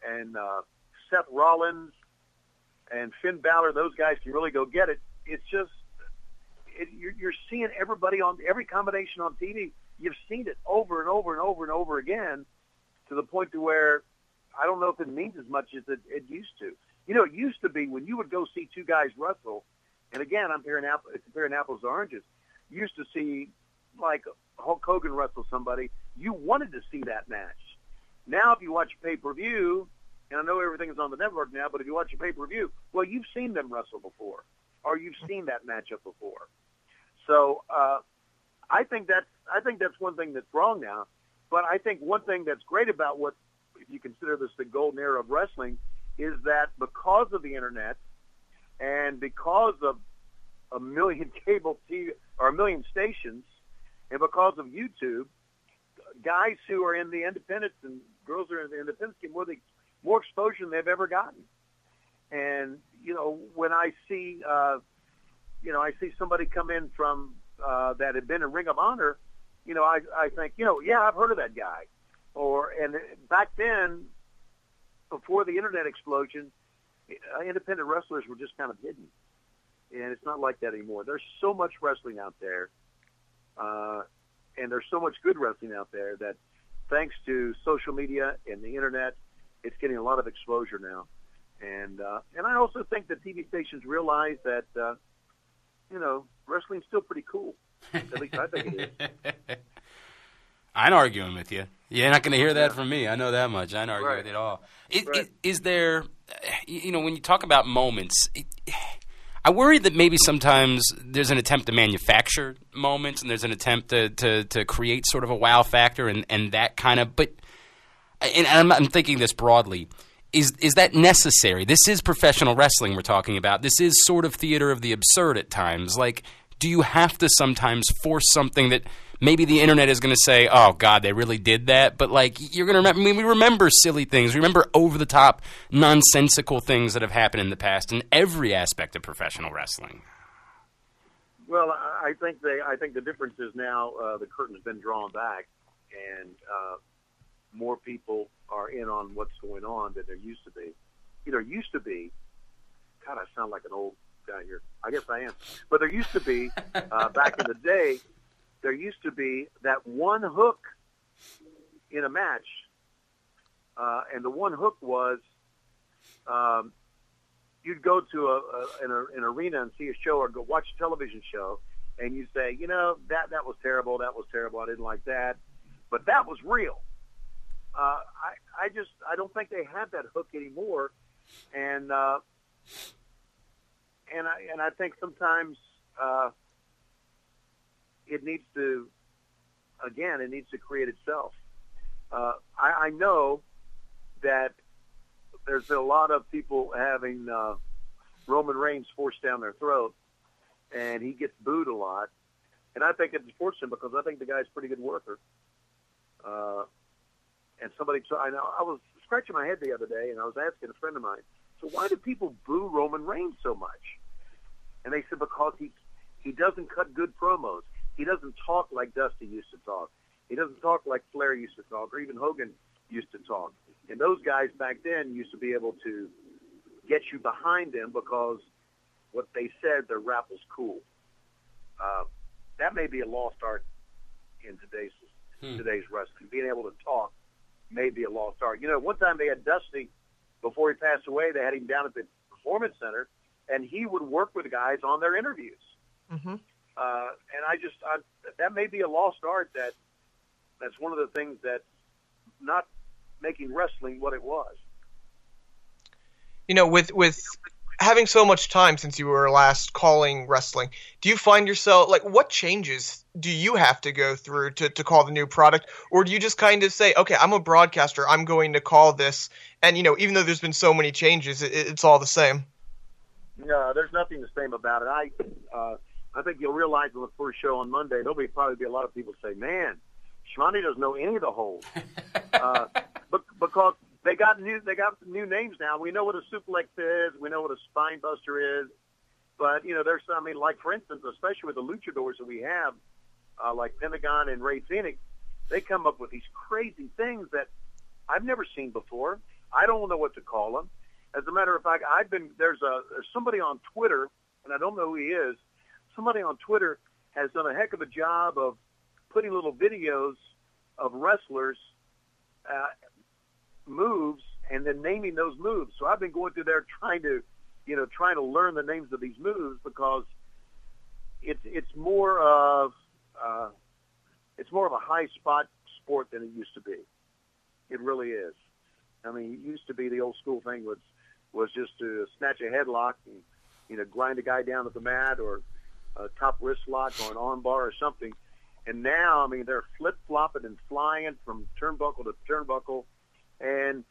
and uh, Seth Rollins and Finn Balor, those guys can really go get it. It's just it, you're, you're seeing everybody on every combination on TV. You've seen it over and over and over and over again, to the point to where I don't know if it means as much as it, it used to. You know, it used to be when you would go see two guys wrestle, and again, I'm comparing apples, comparing apples to oranges. Used to see like Hulk Hogan wrestle somebody, you wanted to see that match. Now, if you watch pay per view, and I know everything is on the network now, but if you watch a pay per view, well, you've seen them wrestle before, or you've seen that matchup before. So uh, I think that's I think that's one thing that's wrong now. But I think one thing that's great about what if you consider this the golden era of wrestling is that because of the internet and because of a million cable TV or a million stations and because of YouTube, guys who are in the independents and girls who are in the independents get more, the, more exposure than they've ever gotten. And, you know, when I see, uh, you know, I see somebody come in from uh, that had been in Ring of Honor, you know, I I think, you know, yeah, I've heard of that guy. Or and back then, before the internet explosion, uh, independent wrestlers were just kind of hidden, and it's not like that anymore. There's so much wrestling out there, uh, and there's so much good wrestling out there that, thanks to social media and the internet, it's getting a lot of exposure now. And uh, and I also think that TV stations realize that, uh, you know, wrestling's still pretty cool. At least I think it is. I'm arguing with you. You're not going to hear that from me. I know that much. I don't argue Right. with it all. It, Right. it, is there, you know, when you talk about moments, it, I worry that maybe sometimes there's an attempt to manufacture moments and there's an attempt to, to, to create sort of a wow factor and, and that kind of, but, and I'm, I'm thinking this broadly. Is, is that necessary? This is professional wrestling we're talking about. This is sort of theater of the absurd at times. Like, do you have to sometimes force something that maybe the internet is going to say, "Oh God, they really did that," but like you're going to remember. I mean, we remember silly things. We remember over the top, nonsensical things that have happened in the past in every aspect of professional wrestling. Well, I think they. I think the difference is now uh, the curtain's been drawn back, and uh, more people are in on what's going on than there used to be. You know, there used to be. God, I sound like an old guy here. I guess I am. But there used to be uh, back in the day. There used to be that one hook in a match, uh, and the one hook was. Um, you'd go to a, a an, an arena and see a show or go watch a television show, and you say, you know, that that was terrible, that was terrible, I didn't like that, but that was real. Uh, I I just I don't think they have that hook anymore, and uh, and I and I think sometimes uh, it needs to again it needs to create itself. Uh, I, I know that there's a lot of people having uh, Roman Reigns forced down their throat, and he gets booed a lot. And I think it's unfortunate because I think the guy's a pretty good worker. Uh, and somebody, so I know I was scratching my head the other day, and I was asking a friend of mine, so why do people boo Roman Reigns so much? And they said because he he doesn't cut good promos. He doesn't talk like Dusty used to talk. He doesn't talk like Flair used to talk, or even Hogan used to talk. And those guys back then used to be able to get you behind them because what they said, their rap was cool. Uh, that may be a lost art in today's today's wrestling. Being able to talk may be a lost art. You know, one time they had Dusty before he passed away. They had him down at the Performance Center, and he would work with guys on their interviews. Mm-hmm. Uh, and I just I, that may be a lost art. That that's one of the things that not making wrestling what it was. You know, with with having so much time since you were last calling wrestling, do you find yourself like what changes do you have to go through to, to call the new product? Or do you just kind of say, okay, I'm a broadcaster, I'm going to call this and you know, even though there's been so many changes, it, it's all the same. No, there's nothing the same about it. I uh, I think you'll realize on the first show on Monday, there'll be probably be a lot of people say, "Man, Shmoney doesn't know any of the holes," uh, but because they got new they got new names now. We know what a suplex is, we know what a spine buster is, but you know, there's I mean, like for instance, especially with the luchadors that we have, uh, like Pentagon and Rey Fenix, they come up with these crazy things that I've never seen before. I don't know what to call them. As a matter of fact, I've been there's a there's somebody on Twitter, and I don't know who he is. Somebody on Twitter has done a heck of a job of putting little videos of wrestlers uh, moves and then naming those moves. So I've been going through there trying to, you know, trying to learn the names of these moves because it's it's more of uh, it's more of a high spot sport than it used to be. It really is. I mean, it used to be the old school thing was was just to snatch a headlock and you know grind a guy down to the mat or a top wrist lock or an arm bar or something. And now, I mean, they're flip flopping and flying from turnbuckle to turnbuckle, and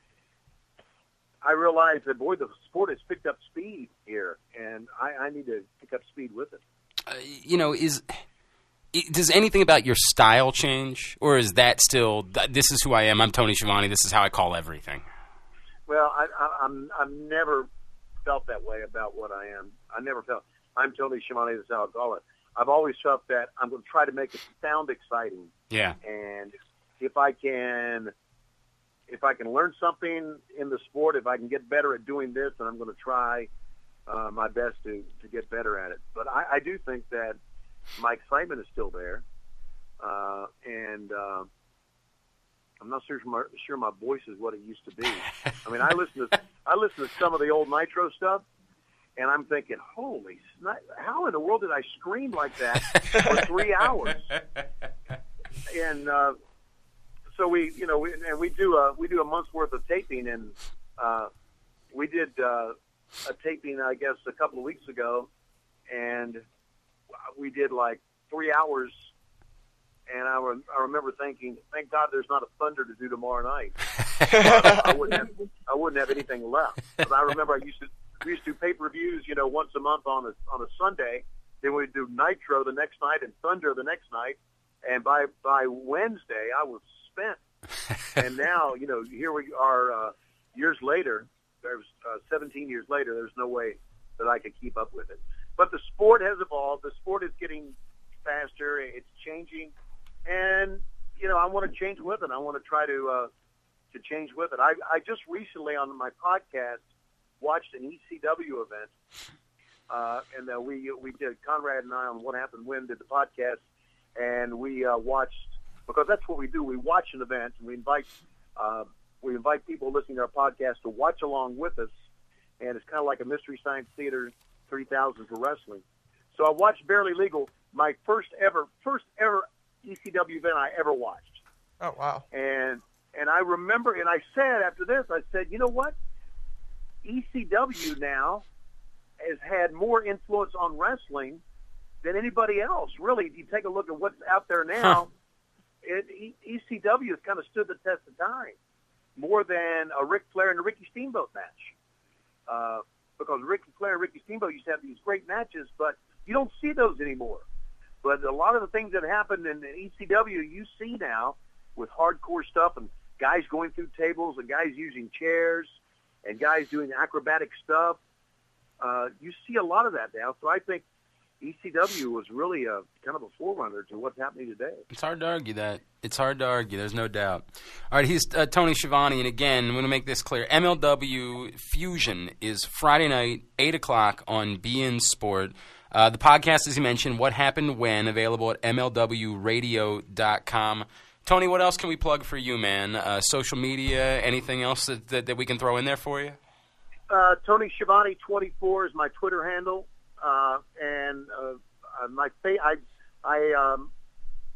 I realize that boy, the sport has picked up speed here, and I, I need to pick up speed with it. Uh, you know, is does anything about your style change, or is that still this is who I am? I'm Tony Schiavone. This is how I call everything. Well, I, I, I'm I've never felt that way about what I am. I never felt. I'm Tony Schiavone. This is how Gallen. I've always felt that I'm going to try to make it sound exciting, Yeah. and if I can, if I can learn something in the sport, if I can get better at doing this, then I'm going to try uh, my best to to get better at it. But I, I do think that my excitement is still there, uh, and uh, I'm not sure my, sure my voice is what it used to be. I mean, I listen to I listen to some of the old Nitro stuff, and I'm thinking, holy, how in the world did I scream like that for three hours? And uh, so we, you know, we, and we do a we do a month's worth of taping, and uh, we did uh, a taping, I guess, a couple of weeks ago, and we did like three hours. And I, re- I remember thinking, thank God there's not a Thunder to do tomorrow night. I wouldn't have I wouldn't have anything left. But I remember I used to we used to do pay per views, you know, once a month on a on a Sunday. Then we'd do Nitro the next night and Thunder the next night. And by by Wednesday, I was spent. and now, you know, here we are uh, years later. There's uh, 17 years later. There's no way that I could keep up with it. But the sport has evolved. The sport is getting faster. It's changing, and you know, I want to change with it. I want to try to uh, to change with it. I, I just recently on my podcast watched an ECW event, uh, and uh, we we did Conrad and I on What Happened When did the podcast, and we uh, watched because that's what we do. We watch an event and we invite uh, we invite people listening to our podcast to watch along with us, and it's kind of like a mystery science theater 3000 for wrestling. So I watched Barely Legal, my first ever first ever ECW event I ever watched. Oh wow. And and I remember, and I said after this, I said, you know what? ECW now has had more influence on wrestling than anybody else. Really, if you take a look at what's out there now, it, E- ECW has kind of stood the test of time more than a Ric Flair and a Ricky Steamboat match. Uh, because Ric Flair and Ricky Steamboat used to have these great matches, but you don't see those anymore. But a lot of the things that happened in, in ECW, you see now with hardcore stuff and guys going through tables and guys using chairs and guys doing acrobatic stuff. Uh, you see a lot of that now. So I think ECW was really a kind of a forerunner to what's happening today. It's hard to argue that. It's hard to argue. There's no doubt. All right, he's uh, Tony Schiavone, and again, I'm going to make this clear. MLW Fusion is Friday night, eight o'clock on beIN Sport. Uh, the podcast, as you mentioned, What Happened When, available at MLWRadio.com. Tony, what else can we plug for you, man? Uh, social media, anything else that, that, that we can throw in there for you? Uh, Tony Schiavone 24 is my Twitter handle, uh, and uh, my fa- I, I um,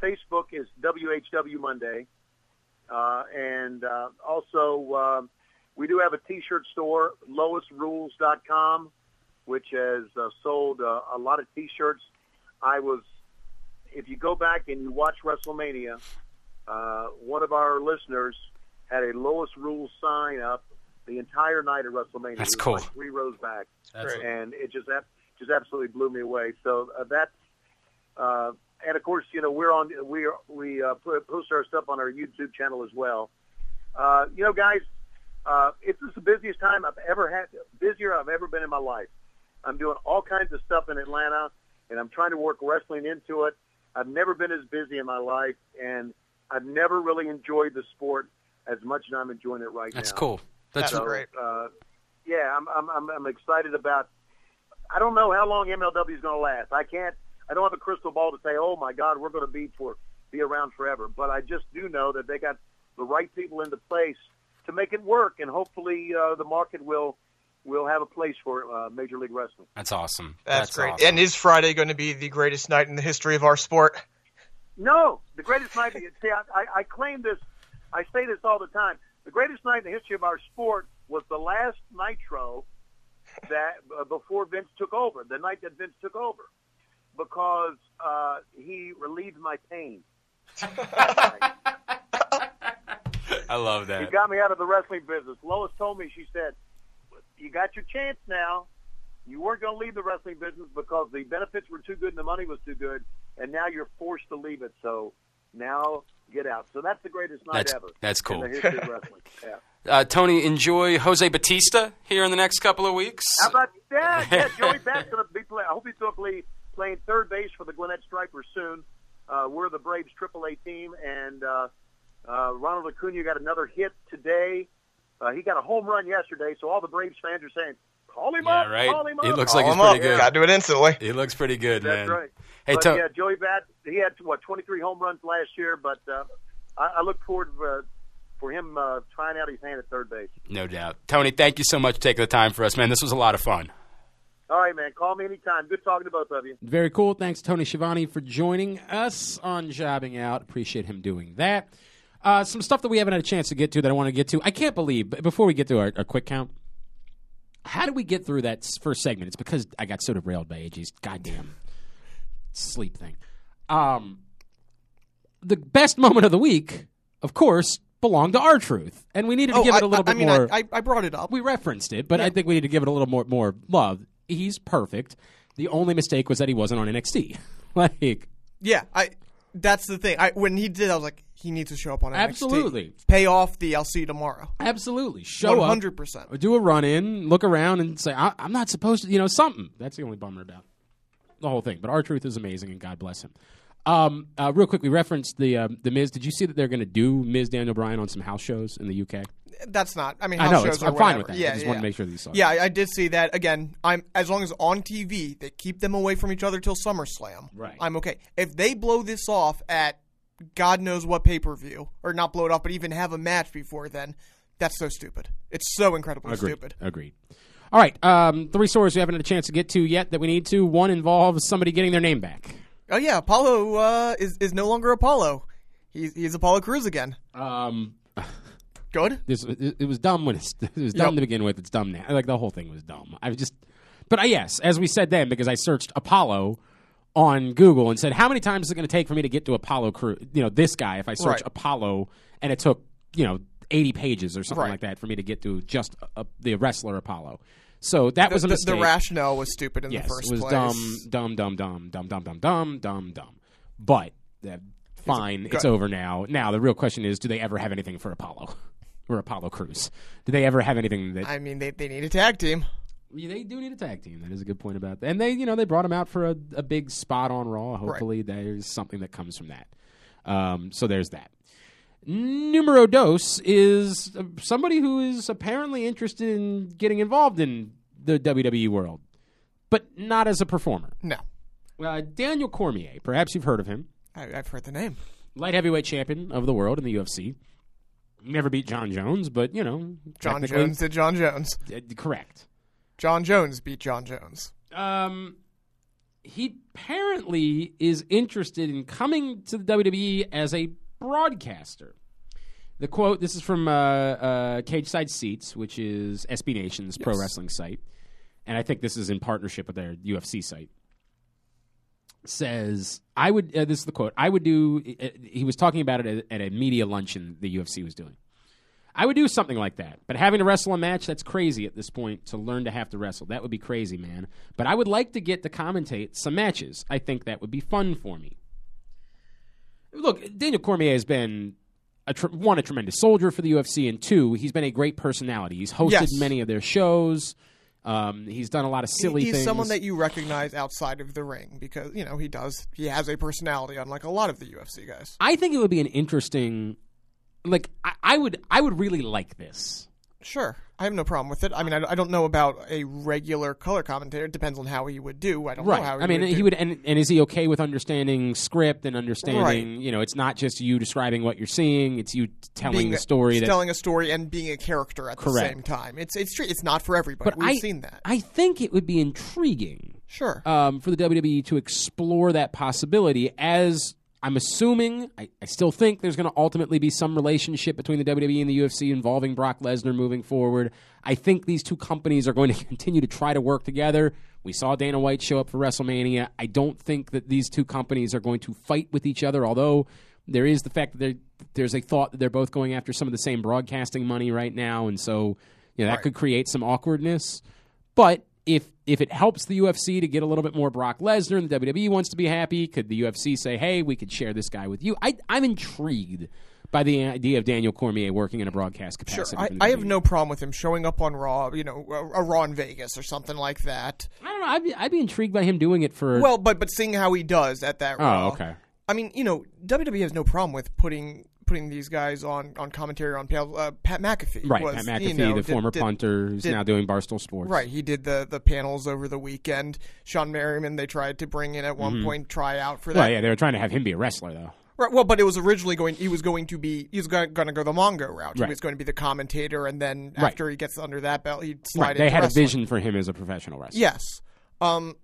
Facebook is WHW Monday, uh, and uh, also um, we do have a T-shirt store, LoisRules.com, which has sold a lot of T-shirts. I was, if you go back and you watch WrestleMania, uh, one of our listeners had a Lois Rule sign up the entire night of WrestleMania. That's cool. like three rows back, That's Great. and it just ab- just absolutely blew me away. So uh, that, uh, and of course, you know, we're on we are, we uh, post our stuff on our YouTube channel as well. Uh, you know, guys, uh, it's just the busiest time I've ever had, busier I've ever been in my life. I'm doing all kinds of stuff in Atlanta, and I'm trying to work wrestling into it. I've never been as busy in my life, and I've never really enjoyed the sport as much as I'm enjoying it right That's now. That's cool. That's That's So, great. Uh, yeah, I'm, I'm, I'm, I'm excited about. I don't know how long MLW is going to last. I can't. I don't have a crystal ball to say, oh my God, we're going to be for be around forever. But I just do know that they got the right people into place to make it work, and hopefully uh, the market will will have a place for uh, Major League Wrestling. That's awesome. That's, great. awesome. And is Friday going to be the greatest night in the history of our sport? No, the greatest night. See, I, I, claim this. I say this all the time. The greatest night in the history of our sport was the last Nitro that uh, before Vince took over. The night that Vince took over, because uh, he relieved my pain. I love that. He got me out of the wrestling business. Lois told me. She said, "You got your chance now. You weren't going to leave the wrestling business because the benefits were too good and the money was too good, and now you're forced to leave it. So now get out." So that's the greatest night That's- ever. that's cool. In the history of wrestling. Yeah. Uh, Tony, enjoy Jose Bautista here in the next couple of weeks. How about that? Yeah, Joey Bat's going to be play. I hope he's going to play playing third base for the Gwinnett Stripers soon. Uh, we're the Braves AAA team, and uh, uh, Ronald Acuna got another hit today. Uh, he got a home run yesterday, so all the Braves fans are saying, "Call him Yeah, up, right. call him up." He looks Call like he's him up. pretty good. Gotta do it instantly. He looks pretty good, That's man. right. Hey, but to- yeah, Joey Bat, he had what 23 home runs last year, but uh, I, I look forward uh, for him uh, trying out his hand at third base. no doubt. Tony, thank you so much for taking the time for us, man. This was a lot of fun. All right, man. Call me anytime. Good talking to both of you. Very cool. Thanks, Tony Schiavone, for joining us on Jobbing Out. Appreciate him doing that. Uh, some stuff that we haven't had a chance to get to that I want to get to. I can't believe, b- before we get to our, our quick count, how did we get through that first segment? It's because I got so derailed by AJ's goddamn sleep thing. Um, the best moment of the week, of course, belonged to R-Truth, and we needed to Oh, give I, it a little I, bit I mean, more. I, I, I brought it up. we referenced it, but I think we need to give it a little more more love. He's perfect. The only mistake was that he wasn't on NXT. like, Yeah, I. That's the thing. I when he did, I was like, he needs to show up on NXT. Absolutely. Pay off the you tomorrow. absolutely, show One up, hundred percent. do a run in, look around, and say, I- "I'm not supposed to," you know, something. That's the only bummer about the whole thing. But R-Truth is amazing, and God bless him. Um, uh, real quick, we referenced the um, the Miz. Did you see that they're going to do Miz Daniel Bryan on some house shows in the UK? That's not. I mean, I know, I'm fine whatever. with that. I Yeah, just yeah, wanted to make sure that you saw. Yeah, I, I did see that. Again, I'm as long as on TV they keep them away from each other till SummerSlam. Right. I'm okay. If they blow this off at God knows what pay per view, or not blow it off, but even have a match before then, that's so stupid. It's so incredibly Agreed. stupid. Agreed. All right, um, three stories we haven't had a chance to get to yet that we need to. One involves somebody getting their name back. Oh yeah, Apollo uh, is is no longer Apollo. He's he's Apollo Crews again. Um, Good. this it, was dumb when it's, it was dumb Yep. to begin with. It's dumb now. Like the whole thing was dumb. I was just, but uh, yes, as we said then, because I searched Apollo on Google and said, how many times is it going to take for me to get to Apollo Crew? You know, this guy. If I search Right. Apollo, and it took you know eighty pages or something Right. like that for me to get to just uh, the wrestler Apollo. So that was a the, the, mistake. the rationale was stupid in yes, the first place. it was place. dumb, dumb, dumb, dumb, dumb, dumb, dumb, dumb, dumb, dumb. But uh, fine, it's good. over now. Now the real question is, do they ever have anything for Apollo or Apollo Crews? Do they ever have anything that I mean, they they need a tag team. Yeah, they do need a tag team? That is a good point about that. And they, you know, they brought him out for a, a big spot on Raw. Hopefully, there's something that comes from that. Um, so there's that. Numero dos is uh, somebody who is apparently interested in getting involved in the WWE world, but not as a performer. No, Uh, Daniel Cormier, perhaps you've heard of him, I, I've heard the name. light heavyweight champion of the world in the UFC. Never beat Jon Jones, but you know, Jon Jones did Jon Jones. uh, correct. Jon Jones beat Jon Jones. Um, he apparently is interested in coming to the WWE as a broadcaster. The quote this is from uh, uh, Cageside Seats, which is SB Nation's pro wrestling site. And I think this is in partnership with their UFC site. Says, I would, uh, this is the quote, I would do, uh, he was talking about it at, at a media luncheon the UFC was doing. I would do something like that. But having to wrestle a match, that's crazy at this point to learn to have to wrestle. That would be crazy, man. But I would like to get to commentate some matches. I think that would be fun for me. Look, Daniel Cormier has been a tr- one a tremendous soldier for the UFC, and two, he's been a great personality. He's hosted Yes. many of their shows. Um, he's done a lot of silly He- he's things. someone that you recognize outside of the ring because you know he does. He has a personality, unlike a lot of the UFC guys. I think it would be an interesting. Like I, I would, I would really like this. Sure, I have no problem with it. I mean, I, I don't know about a regular color commentator. It depends on how he would do. I don't Right. know how. He I mean, would he do. would, and, and is he okay with understanding script and understanding? Right. You know, it's not just you describing what you're seeing; it's you telling being the a- story. That, telling a story and being a character at Correct. the same time. It's it's true. It's not for everybody. but We've I, seen that. I think it would be intriguing Sure. um, for the WWE to explore that possibility. As I'm assuming, I, I still think there's going to ultimately be some relationship between the WWE and the UFC involving Brock Lesnar moving forward. I think these two companies are going to continue to try to work together. We saw Dana White show up for WrestleMania. I don't think that these two companies are going to fight with each other, although there is the fact that there's a thought that they're both going after some of the same broadcasting money right now, and so you know, that Right. could create some awkwardness. But if if it helps the UFC to get a little bit more Brock Lesnar and the WWE wants to be happy, could the UFC say, "Hey, we could share this guy with you"? I, I'm intrigued by the idea of Daniel Cormier working in a broadcast Sure, capacity. I, I have no problem with him showing up on Raw, you know, a, a Raw in Vegas or something like that. I don't know. I'd be, I'd be intrigued by him doing it for. Well, but but seeing how he does at that oh, Raw. okay. I mean, you know, WWE has no problem with putting putting these guys on on commentary on panels. Uh, Pat McAfee, Right, was, Pat McAfee, you know, the did- former did- punter, who's did- now doing Barstool Sports. Right, he did the the panels over the weekend. Shawne Merriman, they tried to bring in at one point, try out for that. Mm-hmm. Well, yeah, they were trying to have him be a wrestler, though. Right, well, but it was originally going. He was going to be. He was going, going to go the Mongo route. He was going to be the commentator, and then Right. after he gets under that belt, he'd slide Right, they into had wrestling. a vision for him as a professional wrestler. Yes. Um.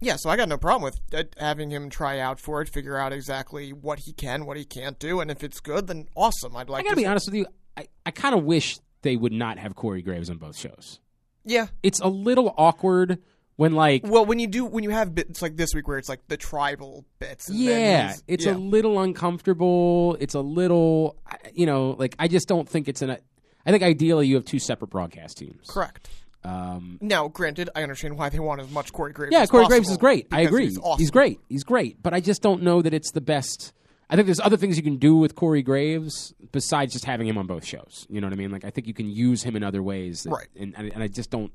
Yeah. So I got no problem with uh, having him try out for it, figure out exactly what he can, what he can't do, and if it's good, then awesome. I'd like. I gotta to be honest with you. I, I kind of wish they would not have Corey Graves on both shows. Yeah. It's a little awkward when like Well, when you do, when you have bits like this week where it's like the tribal bits. And yeah, it's yeah. a little uncomfortable. It's a little, you know, like I just don't think it's an. I think ideally you have two separate broadcast teams. correct. Um, Now, granted, I understand why they want as much Corey Graves. yeah, as Corey possible, Graves is great. I agree. He's, awesome. great. He's great. But I just don't know that it's the best. I think there's other things you can do with Corey Graves besides just having him on both shows. You know what I mean? Like I think you can use him in other ways. that- Right. And, and and I just don't.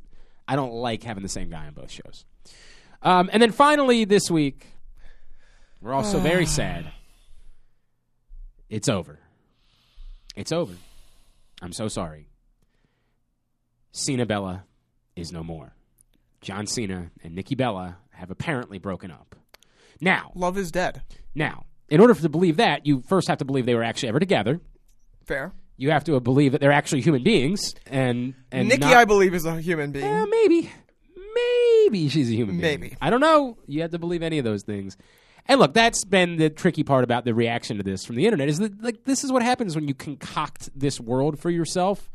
I don't like having the same guy on both shows. Um, and then finally this week, we're also very sad. It's over. It's over. I'm so sorry. Cena Bella is no more. John Cena and Nikki Bella have apparently broken up. Now, Love is dead. now, in order for to believe that, you first have to believe they were actually ever together. Fair. You have to believe that they're actually human beings. And and Nikki, not- I believe, is a human being. Eh, maybe, maybe she's a human being. Maybe. I don't know. You have to believe any of those things. And look, that's been the tricky part about the reaction to this from the internet is that like this is what happens when you concoct this world for yourself.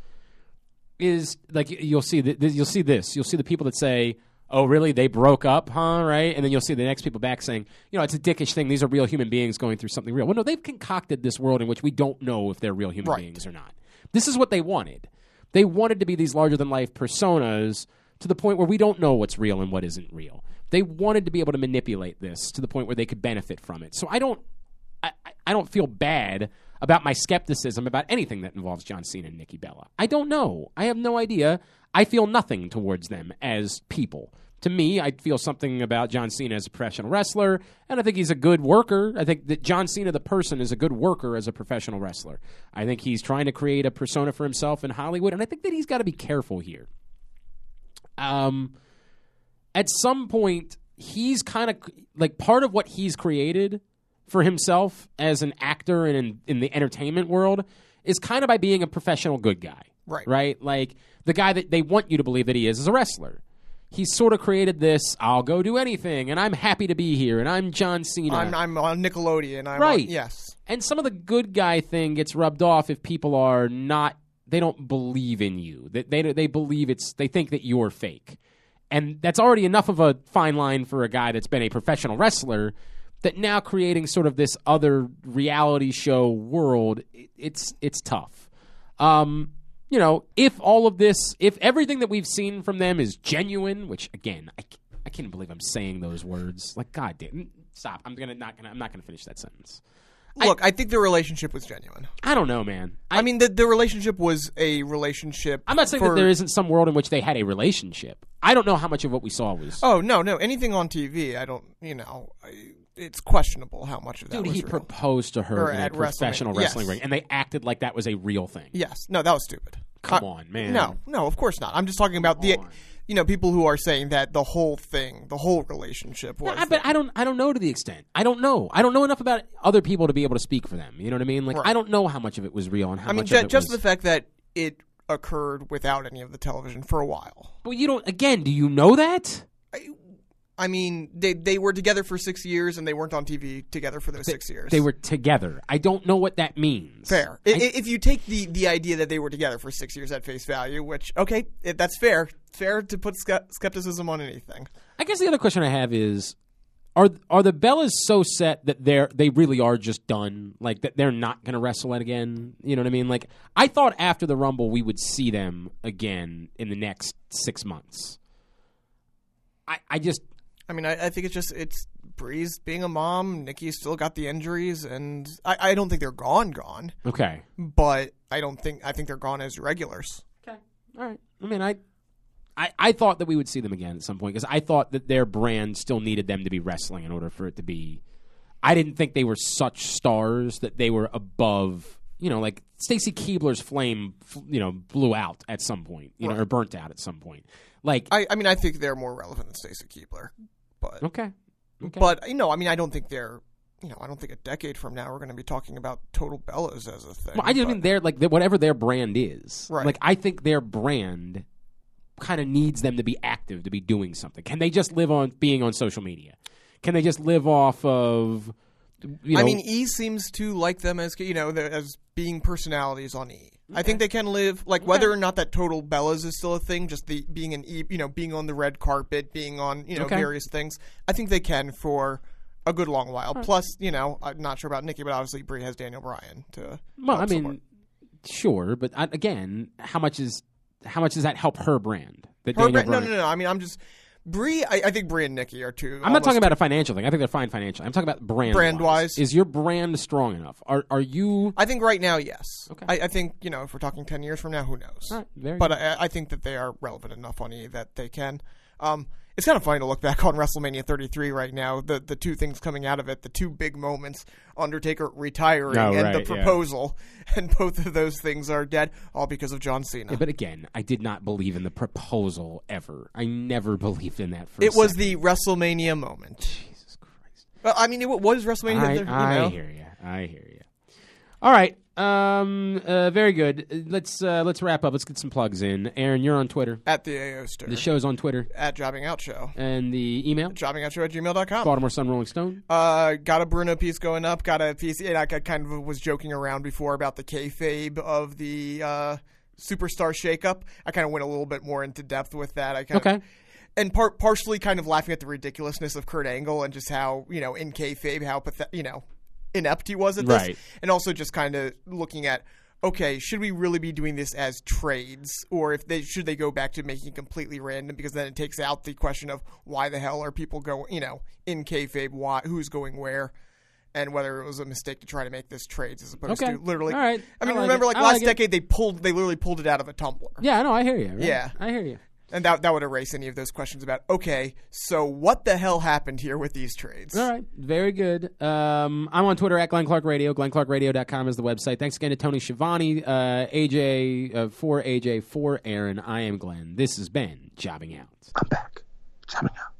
Is like you'll see that you'll see this. You'll see the people that say, "Oh, really? They broke up, huh?" Right? And then you'll see the next people back saying, "You know, it's a dickish thing. These are real human beings going through something real." Well, no, they've concocted this world in which we don't know if they're real human Right. beings or not. This is what they wanted. They wanted to be these larger than life personas to the point where we don't know what's real and what isn't real. They wanted to be able to manipulate this to the point where they could benefit from it. So I don't I- I don't feel bad about my skepticism about anything that involves John Cena and Nikki Bella. I don't know. I have no idea. I feel nothing towards them as people. To me, I feel something about John Cena as a professional wrestler, and I think he's a good worker. I think that John Cena, the person, is a good worker as a professional wrestler. I think he's trying to create a persona for himself in Hollywood, and I think that he's got to be careful here. Um, at some point, he's kind of like part of what he's created for himself as an actor and in, in the entertainment world is kind of by being a professional good guy. Right. Right? Like the guy that they want you to believe that he is as a wrestler. He's sort of created this, I'll go do anything, and I'm happy to be here, and I'm John Cena. I'm, I'm on Nickelodeon. I'm Right. On, yes. And some of the good guy thing gets rubbed off if people are not they don't believe in you. That they, they believe it's they think that you're fake. And that's already enough of a fine line for a guy that's been a professional wrestler that now creating sort of this other reality show world it- it's it's tough. Um you know, if all of this, if everything that we've seen from them is genuine, which again, I, I can't believe I'm saying those words. Like, God damn, stop! I'm gonna not gonna I'm not gonna finish that sentence. Look, I, think the relationship was genuine. I don't know, man. I, mean, the the relationship was a relationship. I'm not saying for, that there isn't some world in which they had a relationship. I don't know how much of what we saw was. Oh no, no, anything on TV, I don't. You know, I, it's questionable how much of that Dude, was he real. proposed to Or her in a at wrestling, professional wrestling yes. ring, and they acted like that was a real thing. Yes, no, that was stupid. Come Uh, on, man. No, no, of course not. I'm just talking about the, on. you know, people who are saying that the whole thing, the whole relationship was. I, but I don't. I don't know to the extent. I don't know. I don't know enough about other people to be able to speak for them. You know what I mean? Like Right. I don't know how much of it was real and how I mean, much ju- of it just was. the fact that it occurred without any of the television for a while. but you don't. Again, do you know that? I mean, they they were together for six years and they weren't on TV together for those six years. They were together. I don't know what that means. fair. I I- if you take the the idea that they were together for six years at face value, which okay, it, that's fair. Fair to put skepticism on anything. I guess the other question I have is are are the Bellas so set that they're they really are just done like that they're not going to wrestle it again you know what i mean like i thought after the rumble we would see them again in the next 6 months i i just I mean, I, I think it's just it's Brie's being a mom, Nikki's still got the injuries, and I, I don't think they're gone, gone. Okay. But I don't think I think they're gone as regulars. Okay. All right. I mean, I, I, I thought that we would see them again at some point because I thought that their brand still needed them to be wrestling in order for it to be. I didn't think they were such stars that they were above. You know, like Stacy Keibler's flame, you know, blew out at some point, you know, or burnt out at some point. Like, I, I mean, I think they're more relevant than Stacy Keibler, but okay, okay. but you know, I mean, I don't think they're. You know, I don't think a decade from now we're going to be talking about Total Bellas as a thing. Well, I just but- mean they're like whatever their brand is. Right. Like I think their brand kind of needs them to be active to be doing something. Can they just live on being on social media? Can they just live off of? You know, I mean, E seems to like them as you know as being personalities on E. I think they can live like whether or not that Total Bellas is still a thing, just the being an E, you know, being on the red carpet, being on you know Okay. various things. I think they can for a good long while. Plus, you know, I'm not sure about Nikki, but obviously Brie has Daniel Bryan to. well, I mean, support. sure, but I, again, how much is how much does that help her brand? That Her Daniel brand- no, no, no. I mean, I'm just Brie. I, I think Brie and Nikki are two. I'm not talking about a financial thing. I think they're fine financially. I'm talking about brand Brand-wise? Is your brand strong enough? Are are you? I think right now, yes. Okay. I, I think you know if we're talking ten years from now, who knows? Right, very but. I, I think that they are relevant enough on E that they can. Um, it's kind of funny to look back on WrestleMania 33 right now. The the two things coming out of it, the two big moments: Undertaker retiring Oh, and right, the yeah. proposal, and both of those things are dead, all because of John Cena. Yeah, but again, I did not believe in the proposal ever. I never believed in that. It was the WrestleMania moment. Jesus Christ. Well, I mean, it was WrestleMania. I, you know? I hear you. I hear you. All right. Um. Uh, very good. Let's uh, let's wrap up. Let's get some plugs in. Aaron, you're on Twitter. At the AO Stir. The show's on Twitter At Jobbing Out Show. and the email. Jobbingoutshow at gmail.com. Baltimore Sun, Rolling Stone. Uh, got a Bruno piece going up. Got a piece. And I kind of was joking around before about the kayfabe of the uh, superstar shakeup. I kind of went a little bit more into depth with that. I kind Okay. Of, and part partially kind of laughing at the ridiculousness of Kurt Angle and just how you know in kayfabe how pathetic you know inept he was at this, Right. and also just kind of looking at. Okay, should we really be doing this as trades, or if they should they go back to making it completely random? Because then it takes out the question of why the hell are people going, you know, in kayfabe, why, who's going where, and whether it was a mistake to try to make this trades as opposed Okay. to literally. All right. I mean, I like remember, it. like I last like decade, they pulled, they literally pulled it out of a tumbler. Yeah, I know. I hear you. right? Yeah. I hear you. And that that would erase any of those questions about okay, so what the hell happened here with these trades? All right, very good. Um, I'm on Twitter at Glenn Clark Radio. GlennClarkRadio.com is the website. Thanks again to Tony Schiavone, uh, AJ uh, for AJ for Aaron. I am Glenn. This has been Jobbing Out. I'm back.